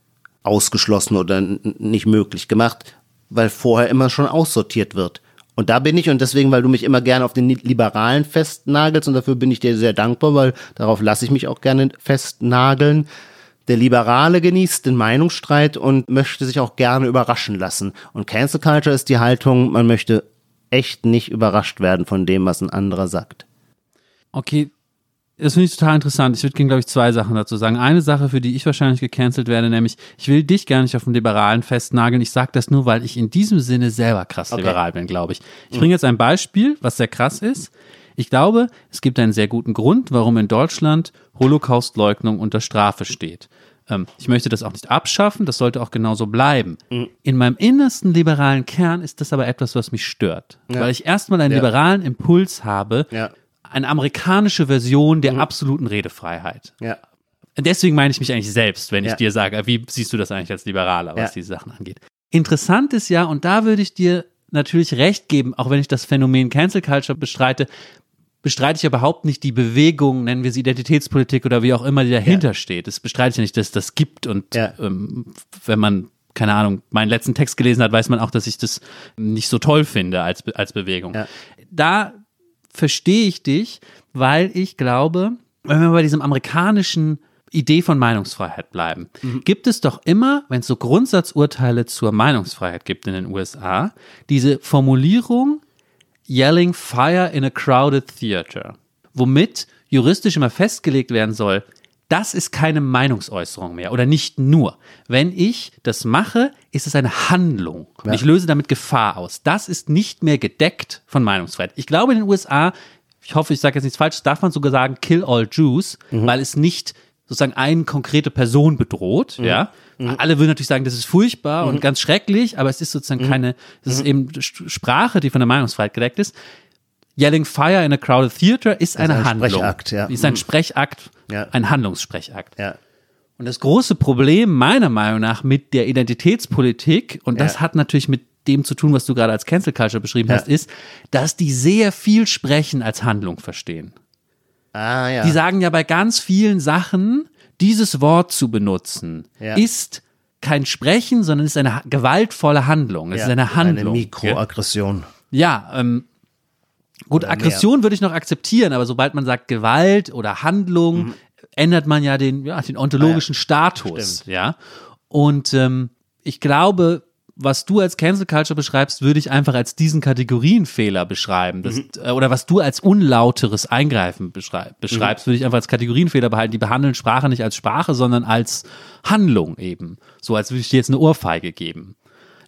ausgeschlossen oder nicht möglich gemacht, weil vorher immer schon aussortiert wird. Und da bin ich, und deswegen, weil du mich immer gerne auf den Liberalen festnagelst, und dafür bin ich dir sehr dankbar, weil darauf lasse ich mich auch gerne festnageln. Der Liberale genießt den Meinungsstreit und möchte sich auch gerne überraschen lassen. Und Cancel Culture ist die Haltung, man möchte echt nicht überrascht werden von dem, was ein anderer sagt. Okay, das finde ich total interessant. Ich würde gerne, glaube ich, zwei Sachen dazu sagen. Eine Sache, für die ich wahrscheinlich gecancelt werde, nämlich, ich will dich gar nicht auf den Liberalen festnageln. Ich sage das nur, weil ich in diesem Sinne selber krass Okay. liberal bin, glaube ich. Ich bringe jetzt ein Beispiel, was sehr krass ist. Ich glaube, es gibt einen sehr guten Grund, warum in Deutschland Holocaustleugnung unter Strafe steht. Ähm, ich möchte das auch nicht abschaffen, das sollte auch genauso bleiben. In meinem innersten liberalen Kern ist das aber etwas, was mich stört. Weil ich erstmal einen Ja. liberalen Impuls habe, Ja. Eine amerikanische Version der absoluten Redefreiheit. Ja. Deswegen meine ich mich eigentlich selbst, wenn ich Ja. dir sage, wie siehst du das eigentlich als Liberaler, was Ja. diese Sachen angeht. Interessant ist ja, und da würde ich dir natürlich recht geben, auch wenn ich das Phänomen Cancel Culture bestreite, bestreite ich überhaupt nicht die Bewegung, nennen wir sie Identitätspolitik oder wie auch immer, die dahinter ja. steht. Das bestreite ich ja nicht, dass das gibt. Und ja. ähm, wenn man, keine Ahnung, meinen letzten Text gelesen hat, weiß man auch, dass ich das nicht so toll finde als, als Bewegung. Ja. Da verstehe ich dich, weil ich glaube, wenn wir bei diesem amerikanischen Idee von Meinungsfreiheit bleiben, mhm. gibt es doch immer, wenn es so Grundsatzurteile zur Meinungsfreiheit gibt in den USA, diese Formulierung Yelling Fire in a Crowded Theater, womit juristisch immer festgelegt werden soll, das ist keine Meinungsäußerung mehr oder nicht nur. Wenn ich das mache, ist es eine Handlung. Ja. Ich löse damit Gefahr aus. Das ist nicht mehr gedeckt von Meinungsfreiheit. Ich glaube, in den USA, ich hoffe, ich sage jetzt nichts Falsches, darf man sogar sagen, kill all Jews, mhm. weil es nicht sozusagen eine konkrete Person bedroht, mhm. ja. Mhm. Alle würden natürlich sagen, das ist furchtbar mhm. und ganz schrecklich, aber es ist sozusagen mhm. keine, es ist mhm. eben Sprache, die von der Meinungsfreiheit gedeckt ist. Yelling Fire in a Crowded Theater ist eine ein Handlung. Sprechakt, ja. Ist ein Sprechakt, ja. ein Handlungssprechakt. Ja. Und das große Problem meiner Meinung nach mit der Identitätspolitik, und das ja. hat natürlich mit dem zu tun, was du gerade als Cancel Culture beschrieben ja. hast, ist, dass die sehr viel Sprechen als Handlung verstehen. Ah, ja. Die sagen ja bei ganz vielen Sachen, dieses Wort zu benutzen, ja. ist kein Sprechen, sondern ist eine gewaltvolle Handlung. Es ist eine Handlung. Eine Mikroaggression. Ja, ähm, gut, oder Aggression mehr. würde ich noch akzeptieren, aber sobald man sagt Gewalt oder Handlung, mhm. ändert man ja den, ja, den ontologischen ah, ja. Status. Stimmt. Ja. Und ähm, ich glaube, was du als Cancel Culture beschreibst, würde ich einfach als diesen Kategorienfehler beschreiben. Das, mhm. Äh, oder was du als unlauteres Eingreifen beschreib, beschreibst, mhm. würde ich einfach als Kategorienfehler behalten. Die behandeln Sprache nicht als Sprache, sondern als Handlung eben. So als würde ich dir jetzt eine Ohrfeige geben.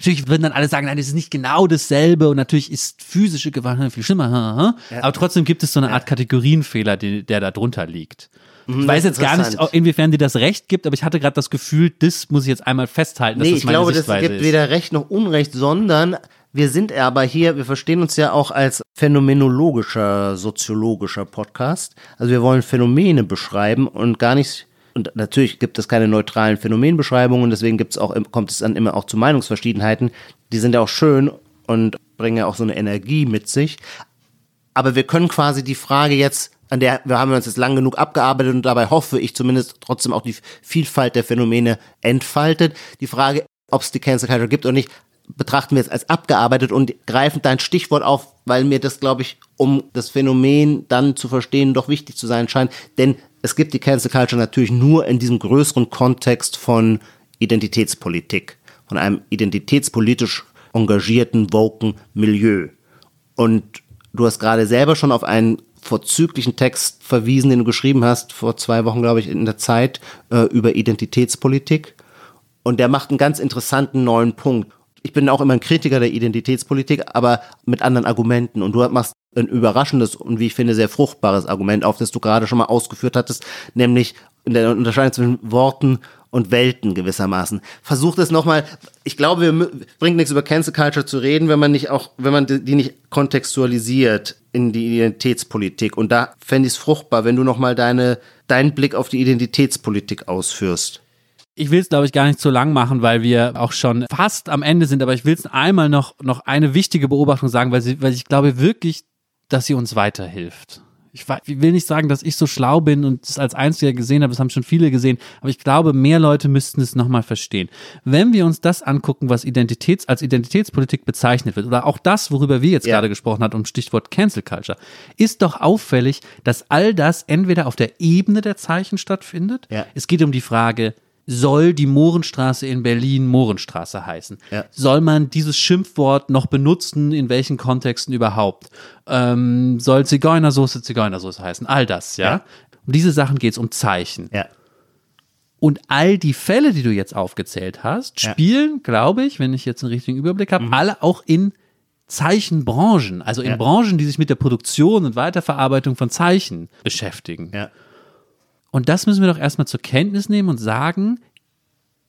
Natürlich würden dann alle sagen, nein, das ist nicht genau dasselbe und natürlich ist physische Gewalt viel schlimmer. Ja. Aber trotzdem gibt es so eine Art Kategorienfehler, die, der da drunter liegt. Ich mhm, weiß jetzt gar nicht, inwiefern dir das Recht gibt, aber ich hatte gerade das Gefühl, das muss ich jetzt einmal festhalten. Dass nee, das ich glaube, das gibt ist. weder Recht noch Unrecht, sondern wir sind aber hier, wir verstehen uns ja auch als phänomenologischer, soziologischer Podcast. Also wir wollen Phänomene beschreiben und gar nicht und natürlich gibt es keine neutralen Phänomenbeschreibungen, deswegen gibt's auch, kommt es dann immer auch zu Meinungsverschiedenheiten. Die sind ja auch schön und bringen ja auch so eine Energie mit sich. Aber wir können quasi die Frage jetzt an der wir haben uns jetzt lang genug abgearbeitet und dabei hoffe ich zumindest trotzdem auch die Vielfalt der Phänomene entfaltet. Die Frage, ob es die Cancel Culture gibt oder nicht, betrachten wir jetzt als abgearbeitet und greifen dein Stichwort auf, weil mir das, glaube ich, um das Phänomen dann zu verstehen, doch wichtig zu sein scheint. Denn es gibt die Cancel Culture natürlich nur in diesem größeren Kontext von Identitätspolitik, von einem identitätspolitisch engagierten, woken Milieu. Und du hast gerade selber schon auf einen vorzüglichen Text verwiesen, den du geschrieben hast, vor zwei Wochen, glaube ich, in der Zeit, äh, über Identitätspolitik. Und der macht einen ganz interessanten neuen Punkt. Ich bin auch immer ein Kritiker der Identitätspolitik, aber mit anderen Argumenten. Und du machst ein überraschendes und wie ich finde sehr fruchtbares Argument auf, das du gerade schon mal ausgeführt hattest, nämlich in der Unterscheidung zwischen Worten und Welten gewissermaßen. Versucht es nochmal, ich glaube, wir bringt nichts über Cancel Culture zu reden, wenn man nicht auch, wenn man die nicht kontextualisiert in die Identitätspolitik. Und da fände ich es fruchtbar, wenn du nochmal deine, deinen Blick auf die Identitätspolitik ausführst. Ich will es, glaube ich, gar nicht zu lang machen, weil wir auch schon fast am Ende sind, aber ich will es einmal noch, noch eine wichtige Beobachtung sagen, weil, sie, weil ich glaube wirklich, dass sie uns weiterhilft ich will nicht sagen, dass ich so schlau bin und es als Einziger gesehen habe, das haben schon viele gesehen, aber ich glaube, mehr Leute müssten es nochmal verstehen. Wenn wir uns das angucken, was Identitäts, als Identitätspolitik bezeichnet wird, oder auch das, worüber wir jetzt ja. gerade gesprochen haben, um Stichwort Cancel Culture, ist doch auffällig, dass all das entweder auf der Ebene der Zeichen stattfindet. Ja. Es geht um die Frage, soll die Mohrenstraße in Berlin Mohrenstraße heißen? Ja. Soll man dieses Schimpfwort noch benutzen? In welchen Kontexten überhaupt? Ähm, soll Zigeunersoße Zigeunersoße heißen? All das, ja? ja. Um diese Sachen geht es um Zeichen. Ja. Und all die Fälle, die du jetzt aufgezählt hast, spielen, ja. glaube ich, wenn ich jetzt einen richtigen Überblick habe, mhm. alle auch in Zeichenbranchen, also in ja. Branchen, die sich mit der Produktion und Weiterverarbeitung von Zeichen beschäftigen. Ja. Und das müssen wir doch erstmal zur Kenntnis nehmen und sagen,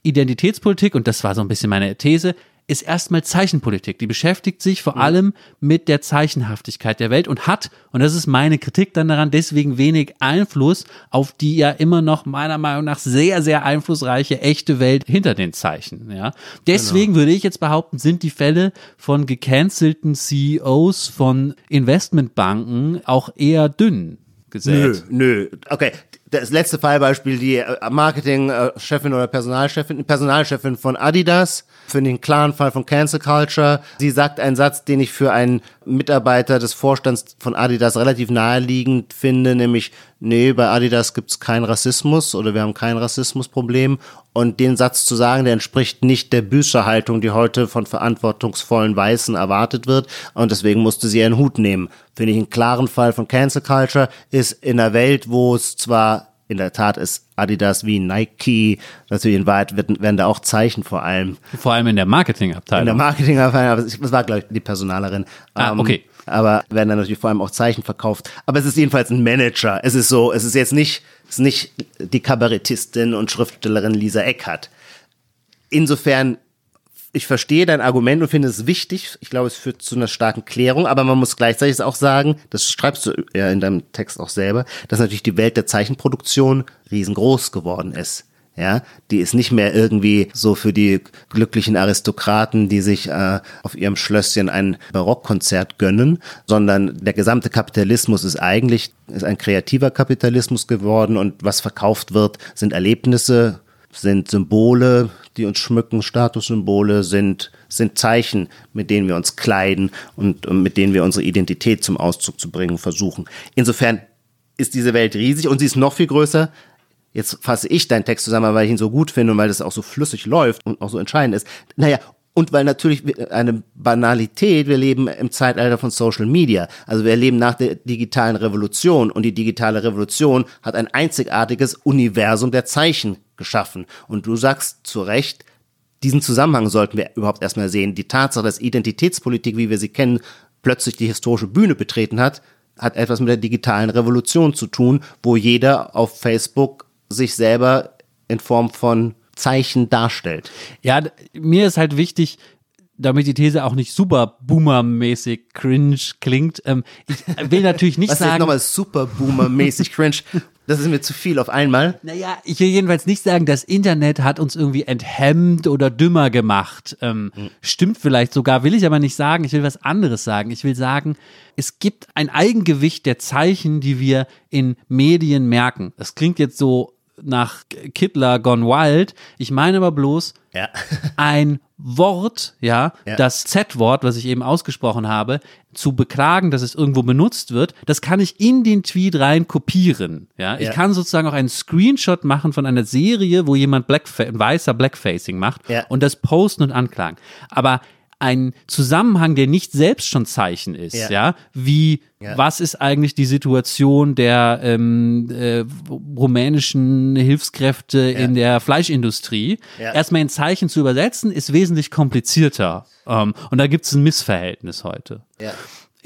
Identitätspolitik, und das war so ein bisschen meine These, ist erstmal Zeichenpolitik. Die beschäftigt sich vor allem mit der Zeichenhaftigkeit der Welt und hat, und das ist meine Kritik dann daran, deswegen wenig Einfluss auf die ja immer noch meiner Meinung nach sehr, sehr einflussreiche echte Welt hinter den Zeichen. Ja. Deswegen würde ich jetzt behaupten, sind die Fälle von gecancelten CEOs von Investmentbanken auch eher dünn gesät. Nö, nö. Okay, das letzte Fallbeispiel, die äh, Marketingchefin oder Personalchefin, Personalchefin von Adidas, für den klaren Fall von Cancel Culture. Sie sagt einen Satz, den ich für einen Mitarbeiter des Vorstands von Adidas relativ naheliegend finde, nämlich, nee, bei Adidas gibt's keinen Rassismus oder wir haben kein Rassismusproblem. Und den Satz zu sagen, der entspricht nicht der Büßerhaltung, die heute von verantwortungsvollen Weißen erwartet wird. Und deswegen musste sie ihren Hut nehmen. Finde ich einen klaren Fall von Cancel Culture, ist in einer Welt, wo es zwar in der Tat ist Adidas wie Nike, natürlich in Wahrheit werden, werden da auch Zeichen vor allem. Vor allem in der Marketingabteilung. In der Marketingabteilung, aber das war, glaube ich, die Personalerin. Ah, Ähm, okay. Aber werden dann natürlich vor allem auch Zeichen verkauft. Aber es ist jedenfalls ein Manager. Es ist so, es ist jetzt nicht, es ist nicht die Kabarettistin und Schriftstellerin Lisa Eckhardt. Insofern, ich verstehe dein Argument und finde es wichtig. Ich glaube, es führt zu einer starken Klärung, aber man muss gleichzeitig auch sagen, das schreibst du ja in deinem Text auch selber, dass natürlich die Welt der Zeichenproduktion riesengroß geworden ist. Ja, die ist nicht mehr irgendwie so für die glücklichen Aristokraten, die sich äh, auf ihrem Schlösschen ein Barockkonzert gönnen, sondern der gesamte Kapitalismus ist eigentlich ist ein kreativer Kapitalismus geworden und was verkauft wird, sind Erlebnisse, sind Symbole, die uns schmücken, Statussymbole sind, sind Zeichen, mit denen wir uns kleiden und, und mit denen wir unsere Identität zum Ausdruck zu bringen versuchen. Insofern ist diese Welt riesig und sie ist noch viel größer. Jetzt fasse ich deinen Text zusammen, weil ich ihn so gut finde und weil das auch so flüssig läuft und auch so entscheidend ist. Naja, und weil natürlich eine Banalität, wir leben im Zeitalter von Social Media. Also wir leben nach der digitalen Revolution und die digitale Revolution hat ein einzigartiges Universum der Zeichen geschaffen. Und du sagst zu Recht, diesen Zusammenhang sollten wir überhaupt erstmal sehen. Die Tatsache, dass Identitätspolitik, wie wir sie kennen, plötzlich die historische Bühne betreten hat, hat etwas mit der digitalen Revolution zu tun, wo jeder auf Facebook sich selber in Form von Zeichen darstellt. Ja, mir ist halt wichtig, damit die These auch nicht super boomermäßig cringe klingt. Ähm, ich will natürlich nicht Was sagen. nochmal super boomer-mäßig cringe? Das ist mir zu viel auf einmal. Naja, ich will jedenfalls nicht sagen, das Internet hat uns irgendwie enthemmt oder dümmer gemacht. Ähm, Stimmt vielleicht sogar, will ich aber nicht sagen. Ich will was anderes sagen. Ich will sagen, es gibt ein Eigengewicht der Zeichen, die wir in Medien merken. Das klingt jetzt so nach Kittler Gone Wild. Ich meine aber bloß, Ja. ein Wort, ja, Ja. das Z-Wort, was ich eben ausgesprochen habe, zu beklagen, dass es irgendwo benutzt wird, das kann ich in den Tweet rein kopieren. Ja, ich kann sozusagen auch einen Screenshot machen von einer Serie, wo jemand Blackfa weißer Blackfacing macht und das posten und anklagen. Aber ein Zusammenhang, der nicht selbst schon Zeichen ist, ja, Ja. wie Ja. was ist eigentlich die Situation der ähm, äh, rumänischen Hilfskräfte in der Fleischindustrie, Ja. erstmal in Zeichen zu übersetzen, ist wesentlich komplizierter. Ähm, und da gibt es ein Missverhältnis heute. Ja.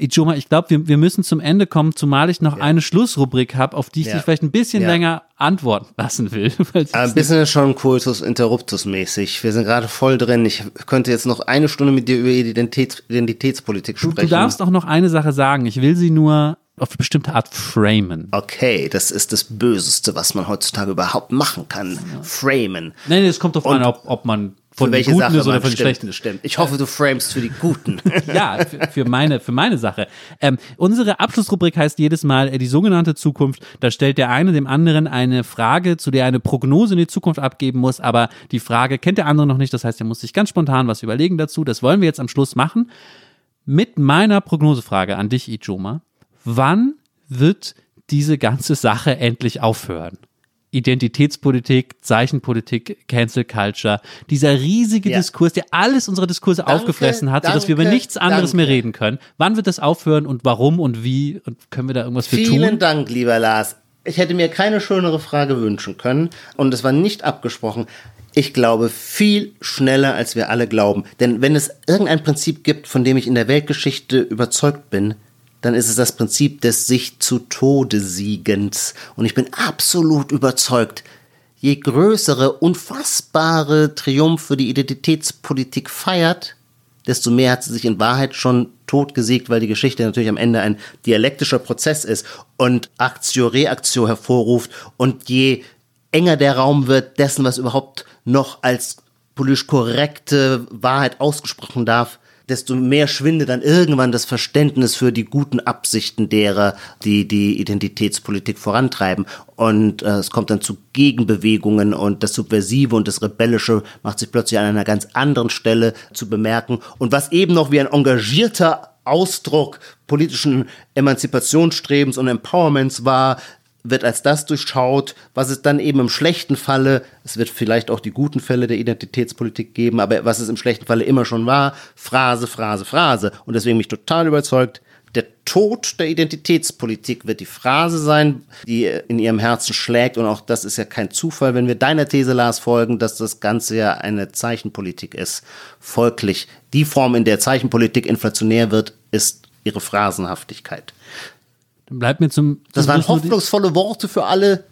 Ijoma, ich glaube, wir, wir müssen zum Ende kommen, zumal ich noch eine Schlussrubrik habe, auf die ich Ja. dich vielleicht ein bisschen Ja. länger antworten lassen will. ein bisschen schon Kultus Interruptus mäßig. Wir sind gerade voll drin. Ich könnte jetzt noch eine Stunde mit dir über Identitäts Identitätspolitik Du, sprechen. du darfst auch noch eine Sache sagen. Ich will sie nur auf eine bestimmte Art framen. Okay, das ist das Böseste, was man heutzutage überhaupt machen kann. Framen. Nein, es kommt darauf an, ob, ob man von Für den welche Guten Sache ist oder von den stimmt, Schlechten stimmt. Ich hoffe, du framest für die Guten. ja, für, für meine, für meine Sache. Ähm, unsere Abschlussrubrik heißt jedes Mal äh, die sogenannte Zukunft. Da stellt der eine dem anderen eine Frage, zu der er eine Prognose in die Zukunft abgeben muss, aber die Frage kennt der andere noch nicht. Das heißt, er muss sich ganz spontan was überlegen dazu. Das wollen wir jetzt am Schluss machen. Mit meiner Prognosefrage an dich, Ijoma. Wann wird diese ganze Sache endlich aufhören? Identitätspolitik, Zeichenpolitik, Cancel Culture, dieser riesige Ja. Diskurs, der alles unsere Diskurse Danke, aufgefressen hat, sodass wir über danke, nichts anderes mehr danke. reden können. Wann wird das aufhören und warum und wie und können wir da irgendwas für Vielen tun? Dank, lieber Lars. Ich hätte mir keine schönere Frage wünschen können und es war nicht abgesprochen. Ich glaube viel schneller, als wir alle glauben. Denn wenn es irgendein Prinzip gibt, von dem ich in der Weltgeschichte überzeugt bin, dann ist es das Prinzip des sich zu Tode Siegens. Und ich bin absolut überzeugt, je größere, unfassbare Triumphe die Identitätspolitik feiert, desto mehr hat sie sich in Wahrheit schon totgesiegt, weil die Geschichte natürlich am Ende ein dialektischer Prozess ist und Aktio, Reaktio hervorruft und je enger der Raum wird dessen, was überhaupt noch als politisch korrekte Wahrheit ausgesprochen darf, desto mehr schwindet dann irgendwann das Verständnis für die guten Absichten derer, die die Identitätspolitik vorantreiben. Und äh, es kommt dann zu Gegenbewegungen und das Subversive und das Rebellische macht sich plötzlich an einer ganz anderen Stelle zu bemerken. Und was eben noch wie ein engagierter Ausdruck politischen Emanzipationsstrebens und Empowerments war, wird als das durchschaut, was es dann eben im schlechten Falle, es wird vielleicht auch die guten Fälle der Identitätspolitik geben, aber was es im schlechten Falle immer schon war, Phrase, Phrase, Phrase. Und deswegen mich total überzeugt, der Tod der Identitätspolitik wird die Phrase sein, die in ihrem Herzen schlägt. Und auch das ist ja kein Zufall, wenn wir deiner These, Lars, folgen, dass das Ganze ja eine Zeichenpolitik ist. Folglich, die Form, in der Zeichenpolitik inflationär wird, ist ihre Phrasenhaftigkeit. Dann bleibt mir zum. Das waren hoffnungsvolle Worte für alle,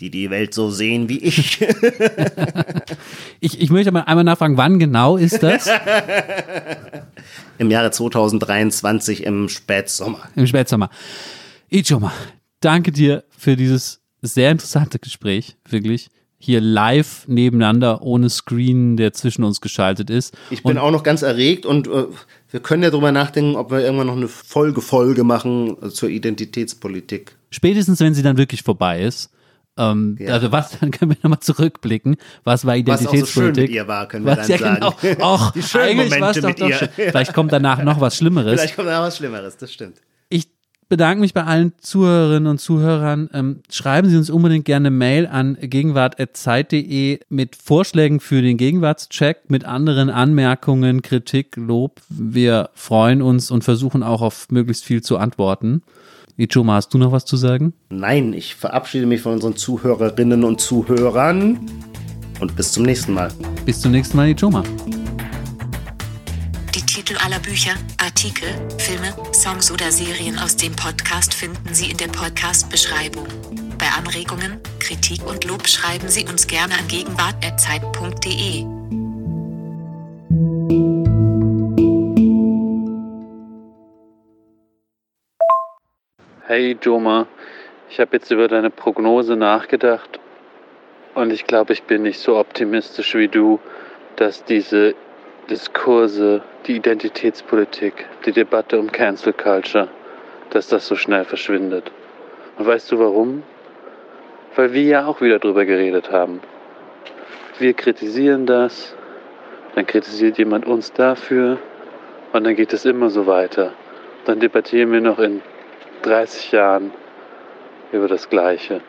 die die Welt so sehen wie ich. ich, ich möchte mal einmal nachfragen, wann genau ist das? Im Jahre 2023 im Spätsommer. Im Spätsommer. Ichoma, danke dir für dieses sehr interessante Gespräch, wirklich hier live nebeneinander ohne Screen, der zwischen uns geschaltet ist. Ich bin und auch noch ganz erregt und äh, wir können ja drüber nachdenken, ob wir irgendwann noch eine Folge-Folge machen zur Identitätspolitik. Spätestens, wenn sie dann wirklich vorbei ist. Ähm, ja. Also was, dann können wir nochmal zurückblicken. Was war Identitätspolitik? Was auch so schön mit ihr war, können wir was, dann ja, sagen. Genau. Och, Die schönen Momente mit doch ihr. Vielleicht kommt danach noch was Schlimmeres. Vielleicht kommt danach was Schlimmeres, das stimmt. Ich bedanke mich bei allen Zuhörerinnen und Zuhörern. Ähm, schreiben Sie uns unbedingt gerne Mail an gegenwart.zeit.de mit Vorschlägen für den Gegenwartscheck, mit anderen Anmerkungen, Kritik, Lob. Wir freuen uns und versuchen auch auf möglichst viel zu antworten. Ichoma, hast du noch was zu sagen? Nein, ich verabschiede mich von unseren Zuhörerinnen und Zuhörern und bis zum nächsten Mal. Bis zum nächsten Mal, Ichoma. Titel aller Bücher, Artikel, Filme, Songs oder Serien aus dem Podcast finden Sie in der Podcast-Beschreibung. Bei Anregungen, Kritik und Lob schreiben Sie uns gerne an gegenwart.zeit.de. Hey Joma, ich habe jetzt über deine Prognose nachgedacht und ich glaube, ich bin nicht so optimistisch wie du, dass diese Diskurse, die Identitätspolitik, die Debatte um Cancel Culture, dass das so schnell verschwindet. Und weißt du warum? Weil wir ja auch wieder drüber geredet haben. Wir kritisieren das, dann kritisiert jemand uns dafür und dann geht es immer so weiter. Dann debattieren wir noch in 30 Jahren über das Gleiche.